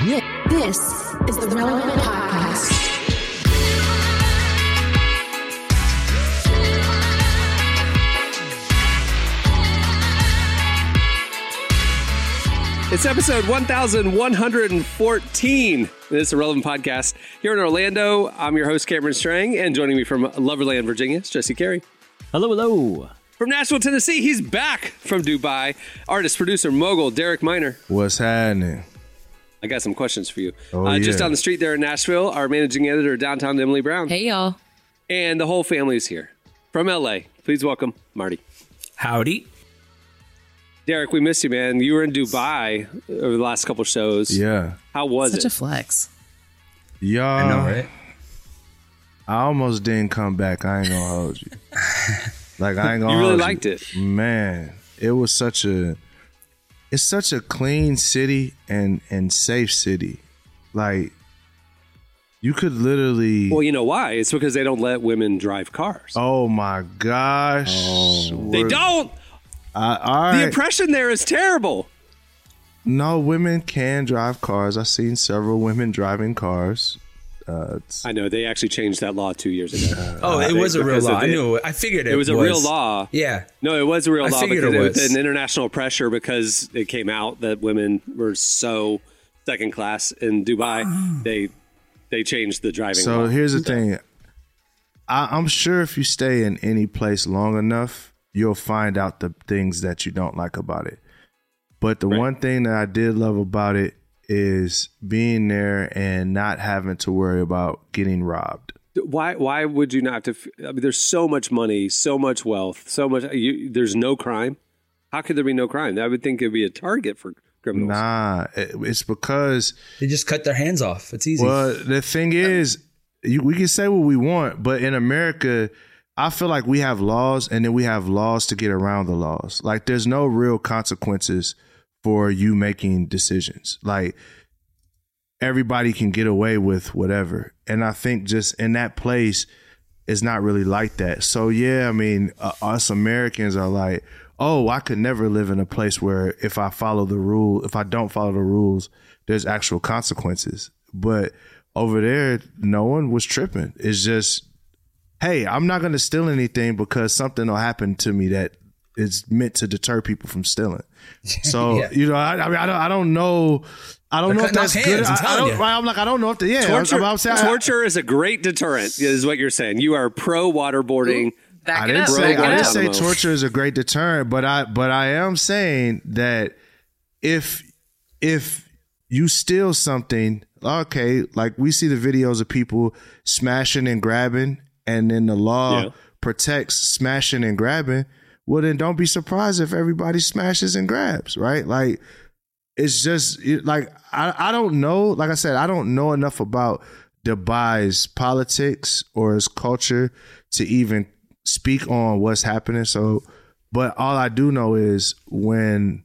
This is the Relevant Podcast. It's episode 1114. This is a relevant podcast here in Orlando. I'm your host, Cameron Strang, and joining me from Loverland, Virginia, is Jesse Carey. Hello, hello. From Nashville, Tennessee, he's back from Dubai. Artist, producer, mogul, Derek Minor. What's happening? I got some questions for you. Oh, uh, Just down the street there in Nashville, our managing editor, downtown Emily Brown. Hey, y'all. And the whole family's here. From LA, please welcome Marty. Howdy. Derek, we missed you, man. You were in Dubai over the last couple shows. Yeah. How was Such it? a flex. Y'all, I know, right? I almost didn't come back. I ain't gonna hold you. Like I ain't gonna. you really liked you. it. man. It was such a. It's such a clean city and and safe city, like. You could literally. Well, you know why? It's because they don't let women drive cars. oh my gosh! Oh. they don't. The right. impression there is terrible. no, women can drive cars. I've seen several women driving cars. Uh, I know they actually changed that law two years ago. Oh, it was a real law. of I knew. it. I figured it, It was a real law. Yeah. No, it was a real I law figured because it it was was. an international pressure because it came out that women were so second class in Dubai. They they changed the driving So law. here's the thing. I, I'm sure if you stay in any place long enough, you'll find out the things that you don't like about it. But the Right. one thing that I did love about it is being there and not having to worry about getting robbed. why why would you not have to? f- I mean, there's so much money, so much wealth, so much. You, there's no crime. How could there be no crime? I would think it'd be a target for criminals. Nah, it- it's because They just cut their hands off. It's easy. Well, the thing is, you, we can say what we want, but in America, I feel like we have laws and then we have laws to get around the laws. Like, there's no real consequences for you making decisions. Like, everybody can get away with whatever. And I think just in that place, it's not really like that. So, yeah, I mean, uh, us Americans are like, oh, I could never live in a place where if I follow the rule, if I don't follow the rules, there's actual consequences. But over there, no one was tripping. It's just, hey, I'm not going to steal anything because something will happen to me that is meant to deter people from stealing. So Yeah. you know, I, I mean, I don't, I don't know, I don't They're know if cutting off that's good. I'm I, I don't, you. I'm like, I don't know if the yeah. Torture, I'm, I'm saying, torture is a great deterrent, is what you're saying. You are pro waterboarding. I didn't up. say I didn't say torture is a great deterrent, but I but I am saying that if if you steal something, okay, like we see the videos of people smashing and grabbing, and then the law Yeah. protects smashing and grabbing. Well, then don't be surprised if everybody smashes and grabs, right? Like it's just it- like I, I don't know. Like I said, I don't know enough about Dubai's politics or its culture to even speak on what's happening. So, but all I do know is when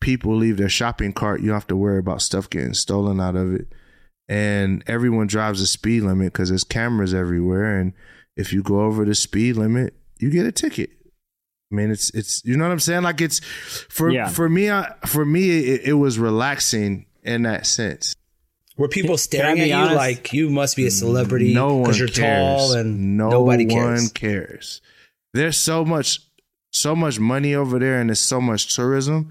people leave their shopping cart, you don't have to worry about stuff getting stolen out of it. And everyone drives a speed limit because there's cameras everywhere. And if you go over the speed limit, you get a ticket. I mean, it's it's you know what I'm saying. Like it's for Yeah. for me. I, for me, it, it was relaxing in that sense. Were people staring be at you honest? like you must be a celebrity No one because you're cares. tall and no nobody one cares? cares. There's so much, so much money over there, and there's so much tourism.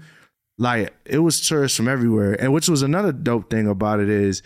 Like it was tourists from everywhere, and which was another dope thing about it is,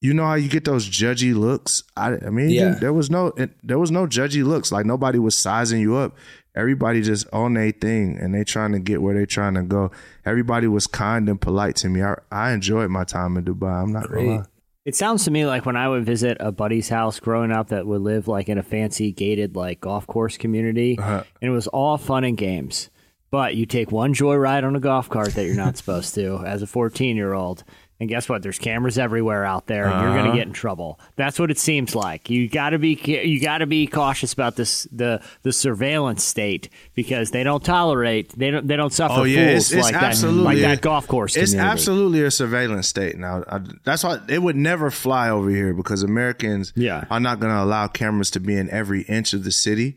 you know how you get those judgy looks. I, I mean, Yeah. there was no, there was no judgy looks. Like nobody was sizing you up. Everybody just on their thing, and they trying to get where they trying to go. Everybody was kind and polite to me. I, I enjoyed my time in Dubai. I'm not gonna Great. lie. It sounds to me like when I would visit a buddy's house growing up that would live like in a fancy gated like golf course community, Uh-huh. and it was all fun and games. But you take one joyride on a golf cart that you're not supposed to as a 14 year old, and guess what? There's cameras everywhere out there, and you're Uh-huh. going to get in trouble. That's what it seems like. You got to be you got to be cautious about this the the surveillance state because they don't tolerate they don't they don't suffer Oh yeah, fools it's, it's like that like that golf course. It's community. absolutely a surveillance state now. I, that's why it would never fly over here because Americans Yeah. are not going to allow cameras to be in every inch of the city.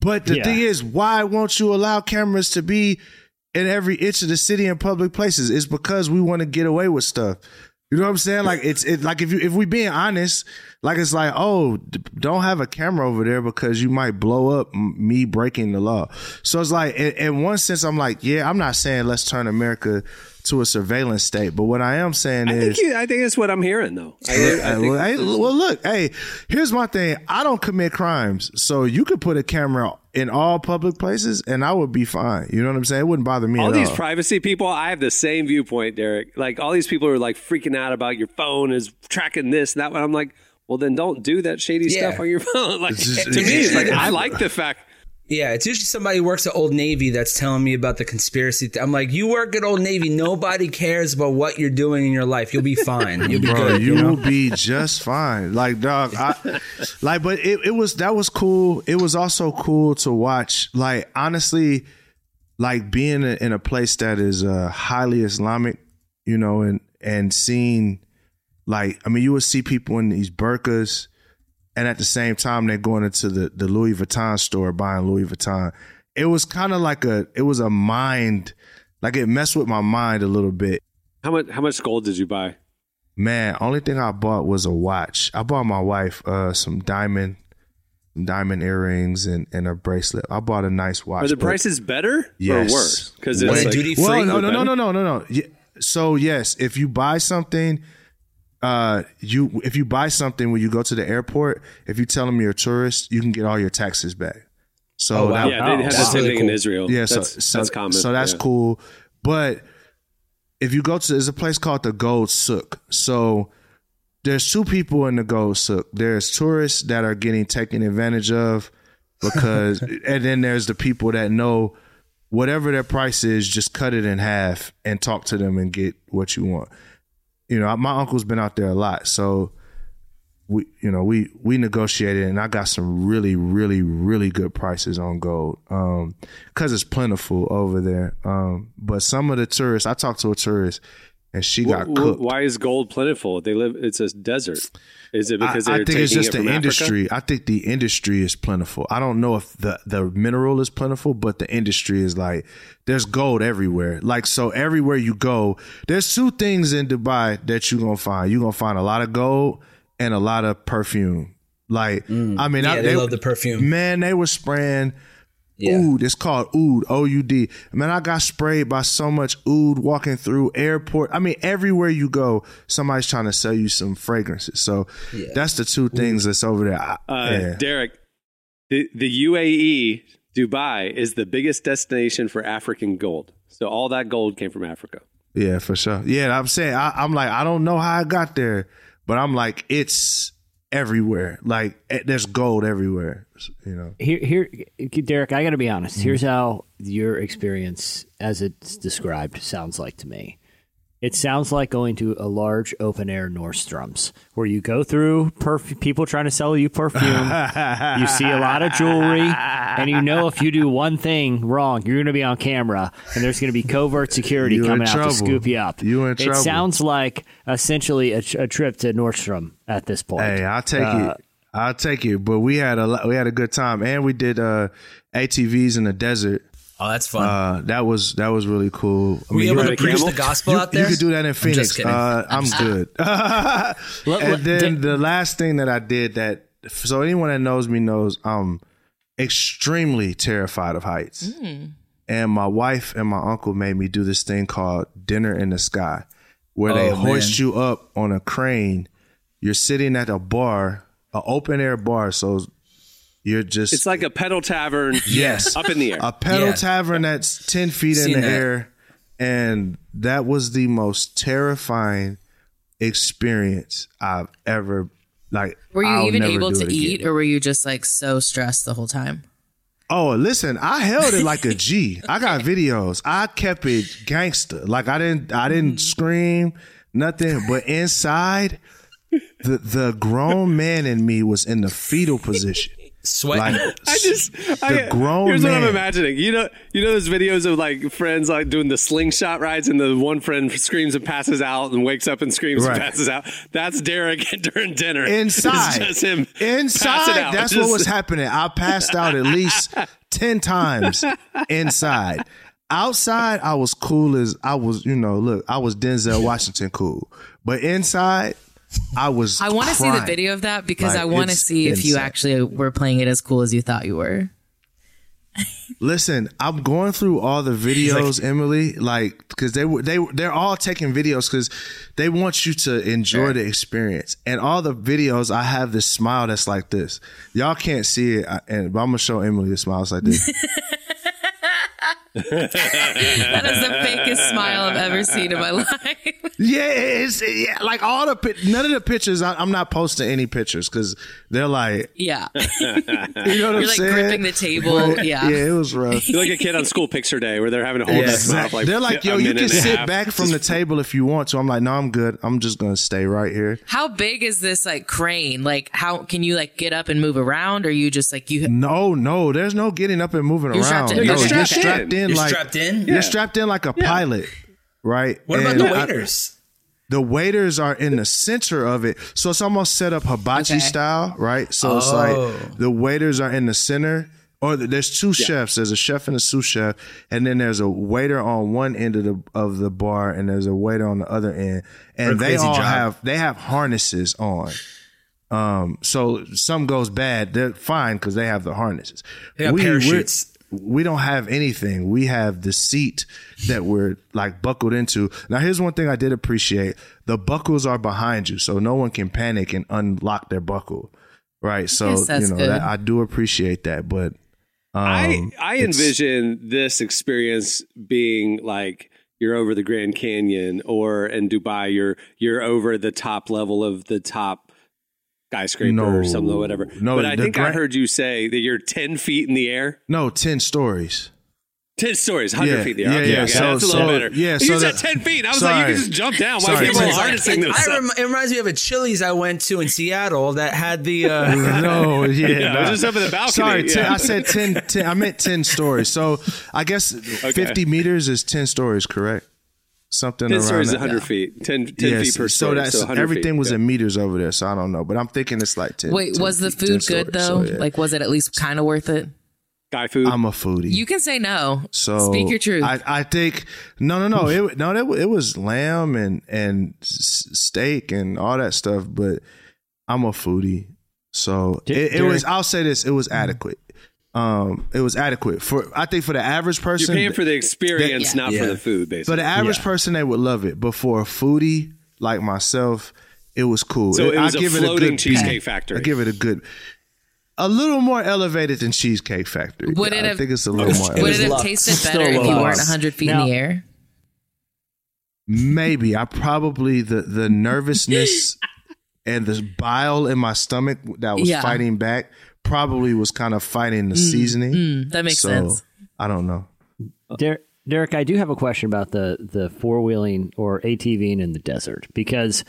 But the Yeah. thing is, why won't you allow cameras to be in every inch of the city and public places? It's because we want to get away with stuff. You know what I'm saying? Like it's it like if you if we being honest, like it's like oh d- don't have a camera over there because you might blow up m- me breaking the law. So it's like in, in one sense I'm like yeah I'm not saying let's turn America to a surveillance state, but what I am saying I is think, you, I think that's what I'm hearing, though. I, I well, hey, well, look, hey, here's my thing. I don't commit crimes, so you could put a camera in all public places, and I would be fine. You know what I'm saying? It wouldn't bother me all at these all. privacy people, I have the same viewpoint, Derek. Like all these people are like freaking out about your phone is tracking this and that. One. I'm like, well, then don't do that shady Yeah. stuff on your phone. Like just- to me, it's like I like the fact. Yeah, it's usually somebody who works at Old Navy that's telling me about the conspiracy. Th- I'm like, you work at Old Navy. Nobody cares about what you're doing in your life. You'll be fine. You'll be Bro, good. you You know? will be just fine. Like, dog, I, like, but it, it was that was cool. It was also cool to watch. Like, honestly, like being in a- in a place that is uh, highly Islamic, you know, and and seeing, like, I mean, you would see people in these burqas, and at the same time they're going into the the Louis Vuitton store buying Louis Vuitton. It was kind of like a, it was a mind, like it messed with my mind a little bit. How much? How much gold did you buy? Man, only thing I bought was a watch. I bought my wife uh some diamond diamond earrings and, and a bracelet. I bought a nice watch. Are the prices better Yes. or worse? Because it's like, duty Well, free. no, no, no, no, no, no, no. Ye- So yes, if you buy something, uh, you if you buy something when you go to the airport, if you tell them you're a tourist, you can get all your taxes back. So Oh, wow. that, yeah, they have the That's same really thing in. Israel. yeah, that's, so, so that's common. So that's yeah. cool. But if you go to there's a place called the Gold Souk. So there's two people in the Gold Souk. There's tourists that are getting taken advantage of because and then there's the people that know whatever their price is, just cut it in half and talk to them and get what you want. You know, my uncle's been out there a lot, so we you know we we negotiated and I got some really really really good prices on gold um cuz it's plentiful over there. Um but some of the tourists I talked to a tourist and she got Wh- wh- cooked Why is gold plentiful? They live. It's a desert. Is it because I, I they're think it's just it the from Africa? industry. I think the industry is plentiful. I don't know if the the mineral is plentiful, but the industry is like there's gold everywhere. Like so, everywhere you go, there's two things in Dubai that you're gonna find. You're gonna find a lot of gold and a lot of perfume. Like I mean, Mm. Yeah, I, they love the perfume. Man, they were spraying. Yeah. Oud, it's called oud, O U D. Man, I got sprayed by so much oud walking through airport. I mean, everywhere you go, somebody's trying to sell you some fragrances. So that's the two things that's over there. I- Uh, yeah. Derek, the, the UAE, Dubai, is the biggest destination for African gold. So all that gold came from Africa. yeah, for sure. Yeah, I'm saying, I, I'm like, I don't know how I got there, but I'm like, it's everywhere. Like, eh, there's gold everywhere. You know. Here, here, Derek. I got to be honest. Here's how your experience, as it's described, sounds like to me. It sounds like going to a large open air Nordstrom's, where you go through perf- people trying to sell you perfume. you see a lot of jewelry, and you know if you do one thing wrong, you're going to be on camera, and there's going to be covert security You coming out trouble. to scoop you up. You in it trouble. sounds like essentially a, a trip to Nordstrom at this point. Hey, I'll take Uh, it. I'll take it. But we had a we had a good time, and we did uh, ATVs in the desert. Oh, that's fun. Uh, that was that was really cool. I Were you able to preach camel? the gospel you, out there? you could do that in I'm Phoenix. just kidding. Uh, I'm good. Let- let- and then the last thing that I did that so anyone that knows me knows I'm extremely terrified of heights. And my wife and my uncle made me do this thing called dinner in the sky, where they Oh, hoist man. you up on a crane. You're sitting at a bar, an open air bar, so you're just It's like a pedal tavern. Yes. up in the air. a pedal Yeah. tavern that's 10 feet in the that. air and that was the most terrifying experience i've ever like Were you I'll even able to it eat, or were you just like so stressed the whole time? oh listen i held it like a g i got videos i kept it gangster like i didn't i didn't mm. scream nothing but inside the the grown man in me was in the fetal position Sweating. like I just, I, grown here's what I'm imagining. You know, you know those videos of like friends like doing the slingshot rides, and the one friend screams and passes out, and wakes up and screams Right. and passes out. That's Derek during dinner. inside. it's just him inside. That's Just- what was happening. I passed out at least ten times inside. Outside, I was cool as I was. You know, look, I was Denzel Washington cool. But inside, I was. I want to see the video of that because Like, I want to see if you actually were playing it as cool as you thought you were. Listen, I'm going through all the videos, Emily, like because they were they they're all taking videos because they want you to enjoy the experience. And all the videos, I have this smile that's like this. Y'all can't see it, I- and but I'm gonna show Emily the smiles like this. That is the fakest smile I've ever seen in my life. yeah, it's yeah, like all the pic- none of the pictures. I, I'm not posting any pictures because they're like, yeah. you know what I'm You're like saying? gripping the table. But, yeah. yeah, it was rough. You're like a kid on school picture day where they're having to hold Yeah, that smile like They're like, yo, you can sit back from the table if you want to. I'm like, no, I'm good. I'm just gonna stay right here. How big is this like crane? Like how can you like get up and move around or you just like you No, no, there's no getting up and moving You're around. strapped in. No, You're you're strapped strapped in. In. You're like strapped in? You're strapped in like a pilot, right? What about And the I- waiters? the waiters are in the center of it, so it's almost set up hibachi Okay. style, right? So it's Oh. like the waiters are in the center. Or there's two chefs. There's a chef and a sous chef, and then there's a waiter on one end of the of the bar, and there's a waiter on the other end, and they all job. have they have harnesses on. Um, so some goes bad, they're fine because they have the harnesses. They got we're- parachutes. We don't have anything. We have the seat that we're like buckled into. Now, here's one thing I did appreciate: the buckles are behind you, so no one can panic and unlock their buckle. Right. So you know that I do appreciate that, but um, I I envision this experience being like you're over the Grand Canyon or in Dubai you're you're over the top level of the top skyscraper No. or something or whatever. No, but I the think I heard you say that you're ten feet in the air. no ten stories. Ten stories, hundred Yeah, feet in the air. yeah, okay, yeah. okay, So- that's a little so- better. yeah, you so said that- ten feet. I was like, you can just jump down. Why Sorry, people ten- harnessing I rem- it reminds me of a Chili's I went to in Seattle that had the. Uh, no, yeah, Yeah, nah. just over the balcony. Sorry, ten, yeah. I said 10, 10 I meant ten stories. So I guess fifty meters is ten stories, correct? Something ten around stories is that. hundred feet. 10, 10 Yes, feet per so story. that's so everything feet. was Yeah. in meters over there. So I don't know, but I'm thinking it's like ten. Wait, 10 was the feet, 10 food stories. good though? So, yeah. Like was it at least kind of worth it? Guy food. I'm a foodie. You can say no. so speak your truth. I, I think no, no, no. It no, it, it was lamb and and steak and all that stuff. But I'm a foodie, so Di- it, it was. I'll say this: it was adequate. Um, it was adequate for. I think for the average You're person, paying for the experience, Yeah. not for the food, basically. for the average Yeah. person, they would love it. But for a foodie like myself, it was cool. So it I was a give it a good cheesecake B. factory. I give it a good. A little more elevated than Cheesecake Factory. Would it I have- think it's a little more. Would it have luck. tasted Still better if you loss. weren't 100 feet Now- in the air? Maybe I probably the the nervousness and the bile in my stomach that was Yeah. fighting back probably was kind of fighting the mm, seasoning. Mm, that makes so sense. I don't know. Der- Derek, I do have a question about the the four wheeling or ATVing in the desert because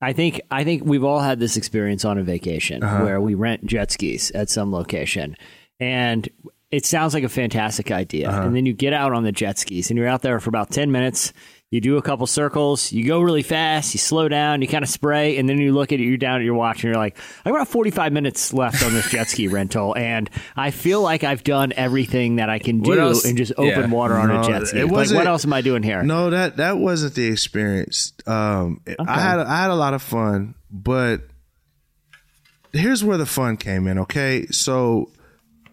I think I think we've all had this experience on a vacation uh-huh. where we rent jet skis at some location, and it sounds like a fantastic idea. Uh-huh. And then you get out on the jet skis and you're out there for about ten minutes. You do a couple circles, you go really fast, you slow down, you kind of spray, and then you look at it, you're down at your watch, and you're like, I've got 45 minutes left on this jet ski rental, and I feel like I've done everything that I can do and just open Yeah. water on No, a jet ski. it Like, what else am I doing here? No, that that wasn't the experience. Um, I had I had a lot of fun, but here's where the fun came in. Okay, so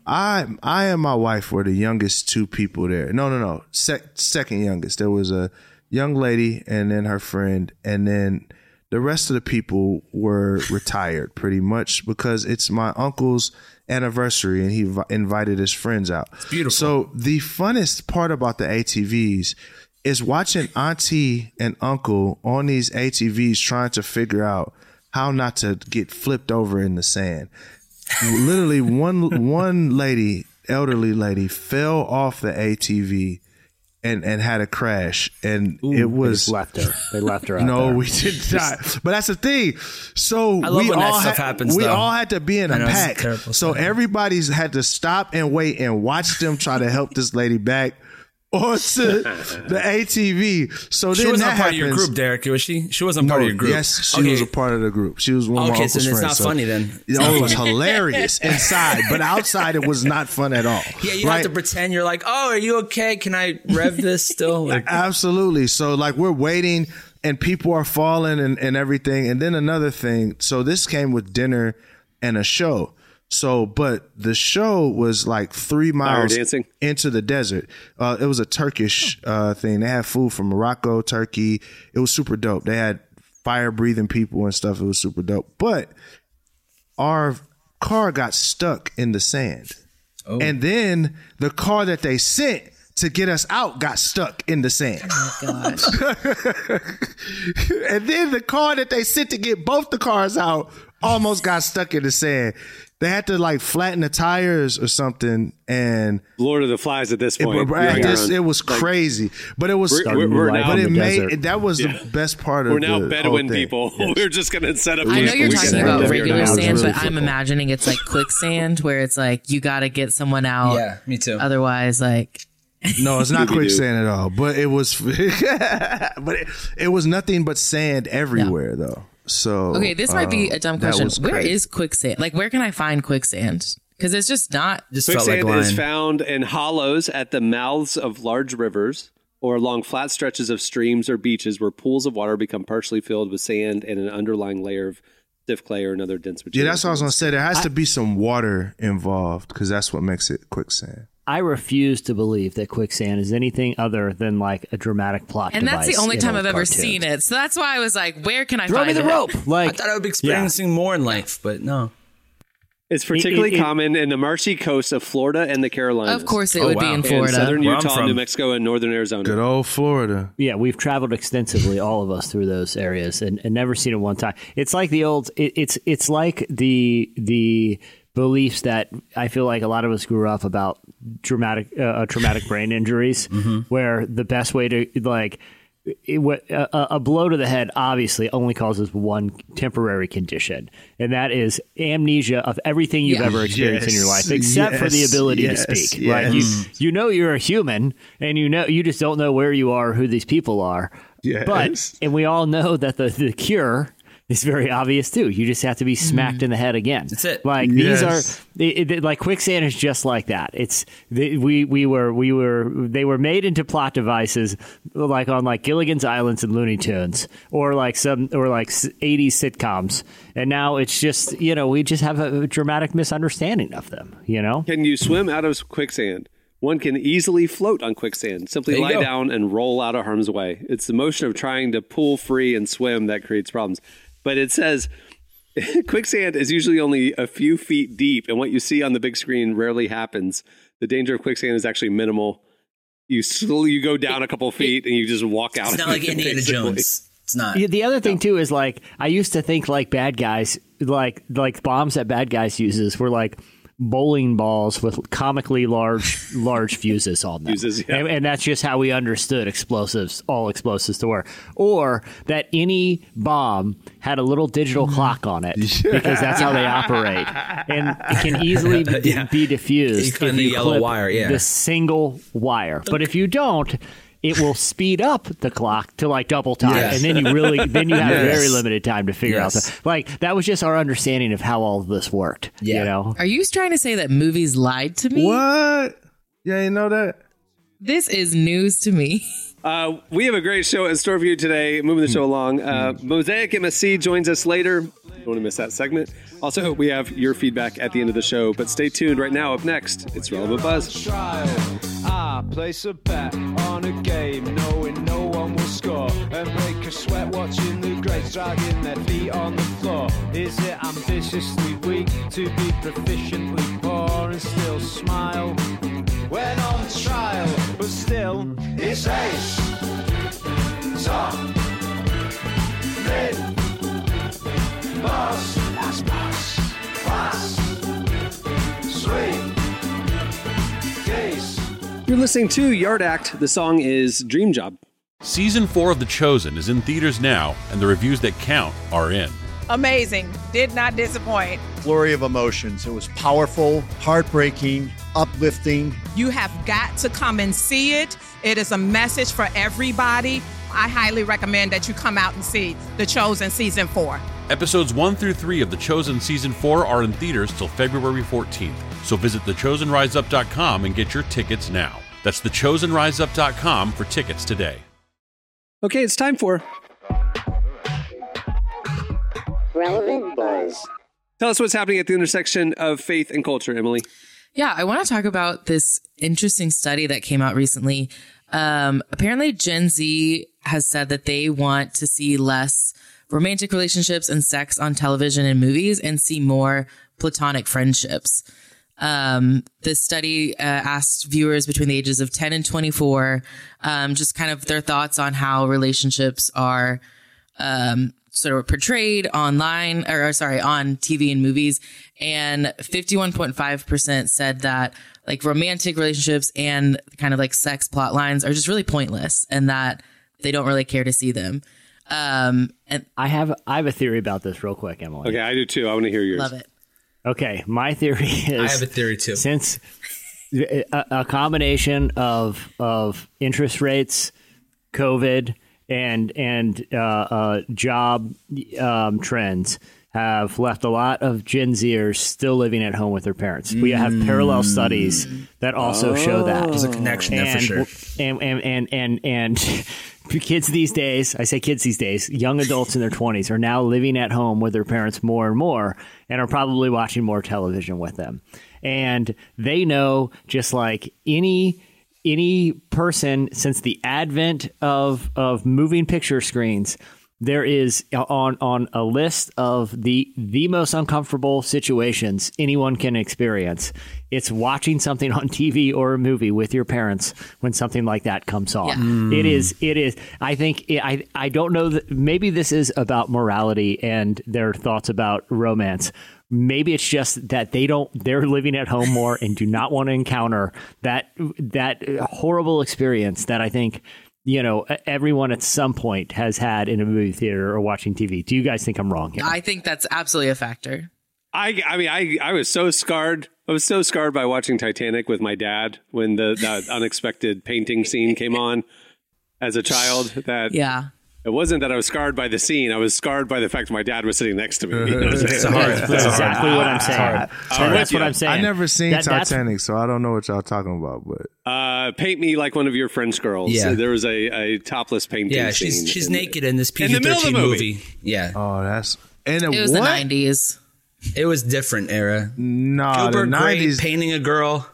I I and my wife were the youngest two people there. No, no, no, Sec- second youngest. There was a young lady and then her friend, and then the rest of the people were retired pretty much because it's my uncle's anniversary and he vi- invited his friends out. It's beautiful. So the funnest part about the ATVs is watching auntie and uncle on these ATVs trying to figure out how not to get flipped over in the sand. Literally one one lady, elderly lady, fell off the ATV and and had a crash and it was just left her. They left her out no, there. we did not. But that's the thing. So I love we when that all stuff had, happens, We though. all had to be in a pack. terrible So stuff. everybody's had to stop and wait and watch them try to help this lady back onto the ATV. So she then was that not part of your group, Derek, was she? She wasn't part of your group. Yes, she Okay. was a part of the group. She was one of my Okay, uncle's so it's friends. not funny then. It's Oh, it was hilarious inside, but outside it was not fun at all. Yeah, you right? have to pretend you're like, oh, are you okay? Can I rev this still? Like, Absolutely. So like we're waiting and people are falling and, and everything. And then another thing. So this came with dinner and a show. So, but the show was like three miles into the desert. Uh, it was a Turkish uh, thing. They had food from Morocco, Turkey. It was super dope. They had fire breathing people and stuff. It was super dope. But our car got stuck in the sand. And then the car that they sent to get us out got stuck in the sand. Oh Gosh. and then the car that they sent to get both the cars out almost got stuck in the sand. They had to like flatten the tires or something, and Lord of the Flies at this point. but You're this- it was Like, crazy. But it was, We're- we're- we're now but it made desert. that was the best part of We're now the Bedouin whole thing. people. We're just going to set up. I know you're talking about regular now. Sand, really but I'm imagining it's like quicksand where it's like you got to get someone out. Yeah, me too. Otherwise, like No, it's not quicksand at all. But it was, but it, it was nothing but sand everywhere though. So okay, this might be um, a dumb question. was Where crazy. is quicksand? Like, where can I find quicksand? Because it's just not. Just felt like Quicksand is found in hollows at the mouths of large rivers or along flat stretches of streams or beaches where pools of water become partially filled with sand and an underlying layer of stiff clay or another dense material. Yeah, that's what I was gonna say. There has to be some water involved because that's what makes it quicksand. I refuse to believe that quicksand is anything other than like a dramatic plot. And that's the only time I've ever cartoons. seen it. So that's why I was like, where can I Throw find me the it? rope. I thought I would be experiencing more in life, but no. It's particularly it- it- common in the marshy coasts of Florida and the Carolinas. Of course, it Oh, would be in And And Florida. southern Where Utah. New Mexico, and northern Arizona. Good old Florida. Yeah, we've traveled extensively, all of us, through those areas, and, and never seen it one time. It's like the old. It, it's it's like the the beliefs that I feel like a lot of us grew up about traumatic uh, uh, traumatic brain injuries, mm-hmm. where the best way to like. It, a, uh, uh, a blow to the head obviously only causes one temporary condition, and that is amnesia of everything you've Yeah. ever experienced in your life, except for the ability yes, to speak. Right? You, you know you're a human, and you know you just don't know where you are, who these people are. Yes. But and we all know that the the cure is very obvious too. You just have to be mm-hmm. smacked in the head again. That's it. Like these are it, it- like quicksand is just like that. It's they, we we were we were they were made into plot devices like on like Gilligan's Islands and Looney Tunes or like some or like s- 80s sitcoms. And now it's just you know we just have a dramatic misunderstanding of them. You know. Can you swim out of quicksand? One can easily float on quicksand. Simply lie go. down and roll out of harm's way. It's the motion of trying to pull free and swim that creates problems. But it says quicksand is usually only a few feet deep, and what you see on the big screen rarely happens. The danger of quicksand is actually minimal. You slowly you go down a couple feet and you just walk out. It's of not like it, Indiana basically. Jones. It's not. Yeah, the other thing too is like I used to think like bad guys like like bombs that bad guys uses were like bowling balls with comically large large fuses on them. Fuses, yeah. and, and that's just how we understood explosives, all explosives to work. Or that any bomb had a little digital clock on it because that's how they operate, and it can easily be, Yeah. be diffused You if the you yellow clip wire, yeah. the single wire. But if you don't. It will speed up the clock to like double time, Yes. and then you really then you have Yes. very limited time to figure out. Yes. The, like that was just our understanding of how all of this worked. Yeah. You know, Are you trying to say that movies lied to me? What? Yeah, you know that. This is news to me. Uh, we have a great show in store for you today, moving the show along. Uh, Mosaic MSC joins us later. Don't want to miss that segment. Also, we have your feedback at the end of the show, but stay tuned right now. Up next, it's Relevant Buzz. I place a bet on a game, knowing no one will score, and break a sweat watching the greats dragging their feet on the floor. Is it ambitiously weak to be proficiently poor and still smile when on trial? But still, it's ace, top, mid, boss, that's boss, class, You're listening to Yard Act. The song is Dream Job. Season 4 of The Chosen is in theaters now, and the reviews that count are in. amazing. Did not disappoint. flurry of emotions. It was powerful, heartbreaking, uplifting. You have got to come and see it. It is a message for everybody. I highly recommend that you come out and see The Chosen Season 4. Episodes 1 through 3 of The Chosen Season 4 are in theaters till February 14th, so visit thechosenriseup.com and get your tickets now. That's thechosenriseup.com for tickets today. Okay, it's time for Relevant Buzz. Tell us what's happening at the intersection of faith and culture, Emily. Yeah, I want to talk about this interesting study that came out recently. Um, apparently, Gen Z has said that they want to see less romantic relationships and sex on television and movies and see more platonic friendships. Um, this study uh, asked viewers between the ages of 10 and 24 um, just kind of their thoughts on how relationships are um, sort of portrayed online or, or sorry on TV and movies and 51.5% said that like romantic relationships and kind of like sex plot lines are just really pointless and that they don't really care to see them. Um, and I have I have a theory about this real quick, Emily. Okay, I do too. I want to hear yours. love it. Okay, my theory is I have a theory too. since a, a combination of of interest rates, COVID, and and uh, uh, job um, trends have left a lot of Gen Zers still living at home with their parents. We have parallel studies that also show that. There's a connection there for sure. And and and and and kids these days, I say kids these days, young adults in their 20s are now living at home with their parents more and more and are probably watching more television with them. And they know just like any any person since the advent of of moving picture screens there is on on a list of the the most uncomfortable situations anyone can experience. It's watching something on TV or a movie with your parents when something like that comes on. It is it is. I think it, I I don't know that maybe this is about morality and their thoughts about romance. Maybe it's just that they don't they're living at home more and do not want to encounter that that horrible experience that I think you know, everyone at some point has had in a movie theater or watching TV. Do you guys think I'm wrong here? I think that's absolutely a factor. I, I mean, I, I was so scarred. I was so scarred by watching Titanic with my dad when the, the unexpected painting scene came on as a child. That Yeah. It wasn't that I was scarred by the scene. I was scarred by the fact my dad was sitting next to me. You know what I'm saying? Hard. That's It's exactly hard. what I'm saying. I'm that's what. I'm saying. I never seen That- that's- Titanic, so I don't know what y'all talking about. But Uh, paint me like one of your French girls. Yeah. There was a, a topless painting. Yeah, scene she's she's in- naked in this in PG the middle of the movie. movie. Yeah, oh, that's and It was what? the 90s. it was different era. Nah, Gilbert the Grape nineties. painting a girl.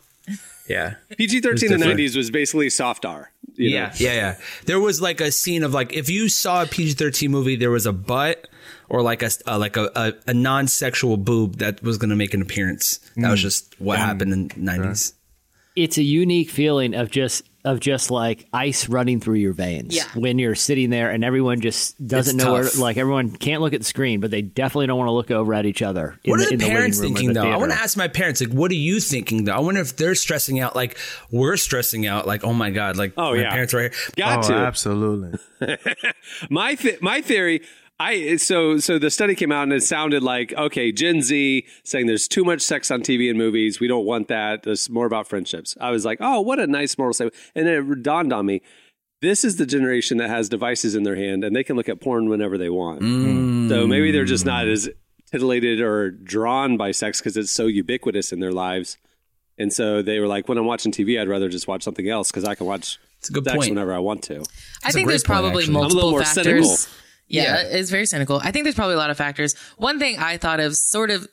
Yeah. PG thirteen in the nineties was basically soft R. you know? Yeah, yeah, yeah. There was like a scene of like if you saw a PG thirteen movie, there was a butt or like a uh, like a, a, a non sexual boob that was going to make an appearance. That was just what happened in the nineties. it's a unique feeling of just of just like ice running through your veins Yeah. when you're sitting there and everyone just doesn't It's know where like everyone can't look at the screen but they definitely don't want to look over at each other What the, are the in the parents waiting thinking the though? I want to ask my parents like, what are you thinking though? I wonder if they're stressing out like we're stressing out. Like, oh my god, like Oh, my yeah. parents right here. Got Oh, to. absolutely. my th- my theory I so so the study came out and it sounded like okay Gen Z saying there's too much sex on TV and movies we don't want that it's more about friendships I was like oh what a nice moral statement and then it dawned on me this is the generation that has devices in their hand and they can look at porn whenever they want mm. so maybe they're just not as titillated or drawn by sex because it's so ubiquitous in their lives and so they were like when I'm watching TV I'd rather just watch something else because I can watch It's a good sex point. whenever I want to I a think there's probably actually. I'm a little multiple more factors. cynical. Yeah, Yeah. it's very cynical. I think there's probably a lot of factors. One thing I thought of sort of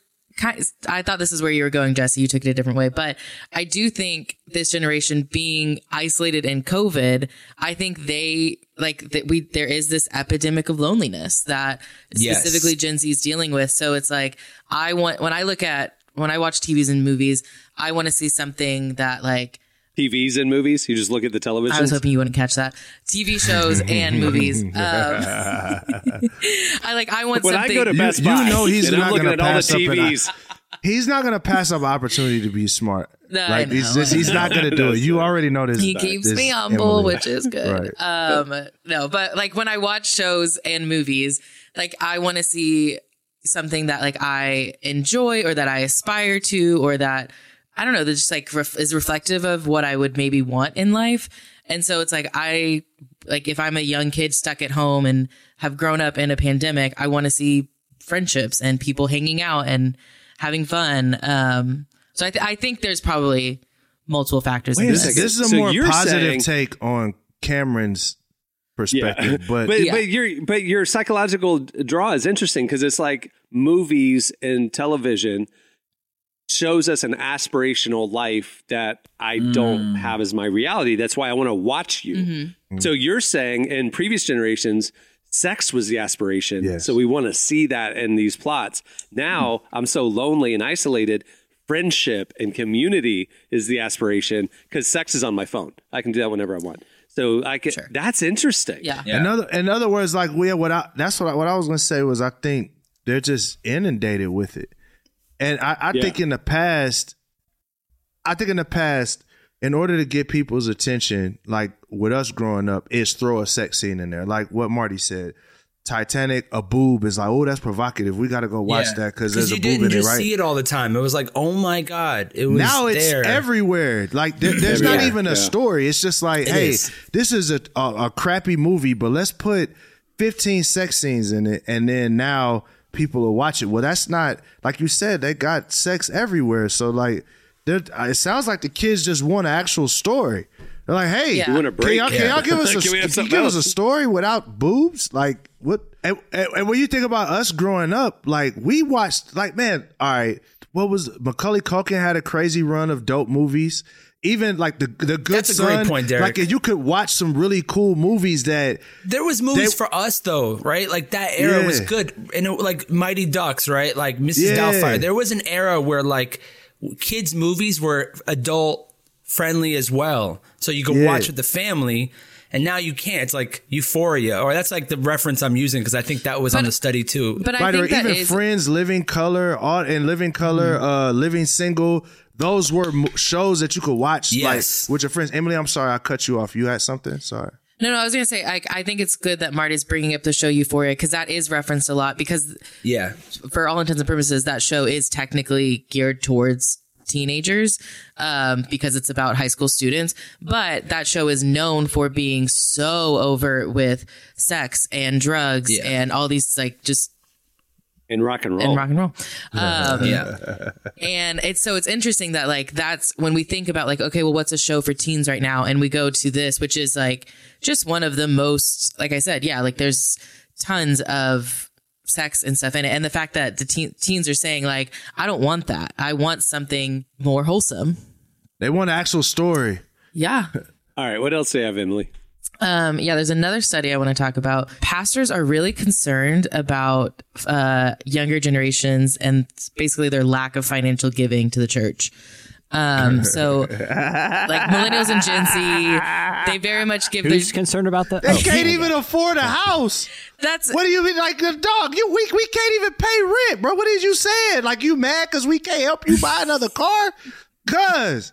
I thought this is where you were going, Jesse. You took it a different way, but I do think this generation being isolated in COVID, I think they like that we there is this epidemic of loneliness that Yes. specifically Gen Z is dealing with. So it's like I want when I look at when I watch TVs and movies, I want to see something that like TVs and movies you just look at the television I was hoping you wouldn't catch that. TV shows and movies. Um, I like. I want when something. I go to Best you Buy, know he's and not gonna at all the pass up an- TVs. He's not gonna pass up opportunity to be smart. No, I like he's just, he's not gonna do it. You already know this. he keeps this me humble, Emily. which is good. Right. Um, no, but like when I watch shows and movies, like I want to see something that like I enjoy or that I aspire to or that I don't know that just like ref- is reflective of what I would maybe want in life. And so it's like I like if I'm a young kid stuck at home and have grown up in a pandemic, I want to see friendships and people hanging out and having fun. Um, so I, th- I think there's probably multiple factors. in Wait a this. This is a So more positive saying- take on Cameron's perspective. But, but Yeah. but your but your psychological draw is interesting because it's like movies and television shows us an aspirational life that I don't mm. have as my reality. That's why I want to watch you. Mm-hmm. mm-hmm. So you're saying in previous generations, sex was the aspiration. Yes. So we want to see that in these plots. Now mm. I'm so lonely and isolated. Friendship and community is the aspiration because sex is on my phone. I can do that whenever I want. So I can. That's interesting. Yeah. Yeah. In other in other words, like we what I that's what I, what I was gonna say was I think they're just inundated with it, and I, I Yeah. think in the past, I think in the past, in order to get people's attention, like with us growing up, is throw a sex scene in there, like what Marty said. Titanic, a boob is like, oh, that's provocative. We got to go watch Yeah. that because there's a boob didn't in it, just right? see it all the time. It was like, oh my god, it was now it's there. everywhere. Like there, there's not even a Yeah. story. It's just like, It hey, is. this is a, a a crappy movie, but let's put 15 sex scenes in it, and then now people will watch it. Well, that's not like you said. They got sex everywhere, so like, there. It sounds like the kids just want an actual story. They're like, hey, Yeah. You want a can y'all, can y'all give us a, Can we have you give us a story without boobs? Like what? And, and, and when you think about us growing up, like we watched, like man, all right, what was Macaulay Culkin had a crazy run of dope movies. Even like the the good That's a great Son, point, Derek. Like you could watch some really cool movies that There was movies They- for us though, right? Like that era was good, and it, like Mighty Ducks, right? Like Mrs. Yeah. Doubtfire. There was an era where like kids' movies were adult friendly as well, so you could Yeah. watch with the family. And now you can't. It's like Euphoria, or that's like the reference I'm using because I think that was on the study too. But I right, or think that even is Friends, Living Color, all and Living Color, uh, Living Single. Those were shows that you could watch Yes. like with your friends. Emily, I'm sorry I cut you off. You had something. Sorry. No, no, I was gonna say, I, I think it's good that Marty's bringing up the show Euphoria because that is referenced a lot. Because yeah, for all intents and purposes, that show is technically geared towards teenagers um, because it's about high school students. But that show is known for being so overt with sex and drugs Yeah. and all these like just In rock and roll. and rock and roll. Um, yeah. and it's so it's interesting that like that's when we think about like okay well what's a show for teens right now and we go to this which is like just one of the most like i said yeah like there's tons of sex and stuff in it and the fact that the teen, teens are saying like i don't want that i want something more wholesome They want an actual story. yeah All right. What else do you have, Emily? Um, yeah, there's another study I want to talk about. Pastors are really concerned about uh, younger generations and basically their lack of financial giving to the church. Um, so like millennials and Gen Z, they very much give their. Who's concerned about that? They Oh, can't even afford a house. That's What do you mean, like the dog? You we we can't even pay rent, bro. What is you saying? Like you mad because we can't help you buy another car? Cause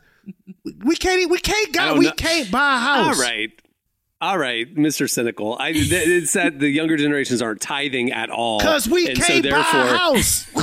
we can't we can't I got we know. can't buy a house. All right. All right, Mr. Cynical. I, th- it's that the younger generations aren't tithing at all. Cause we and can't buy a house.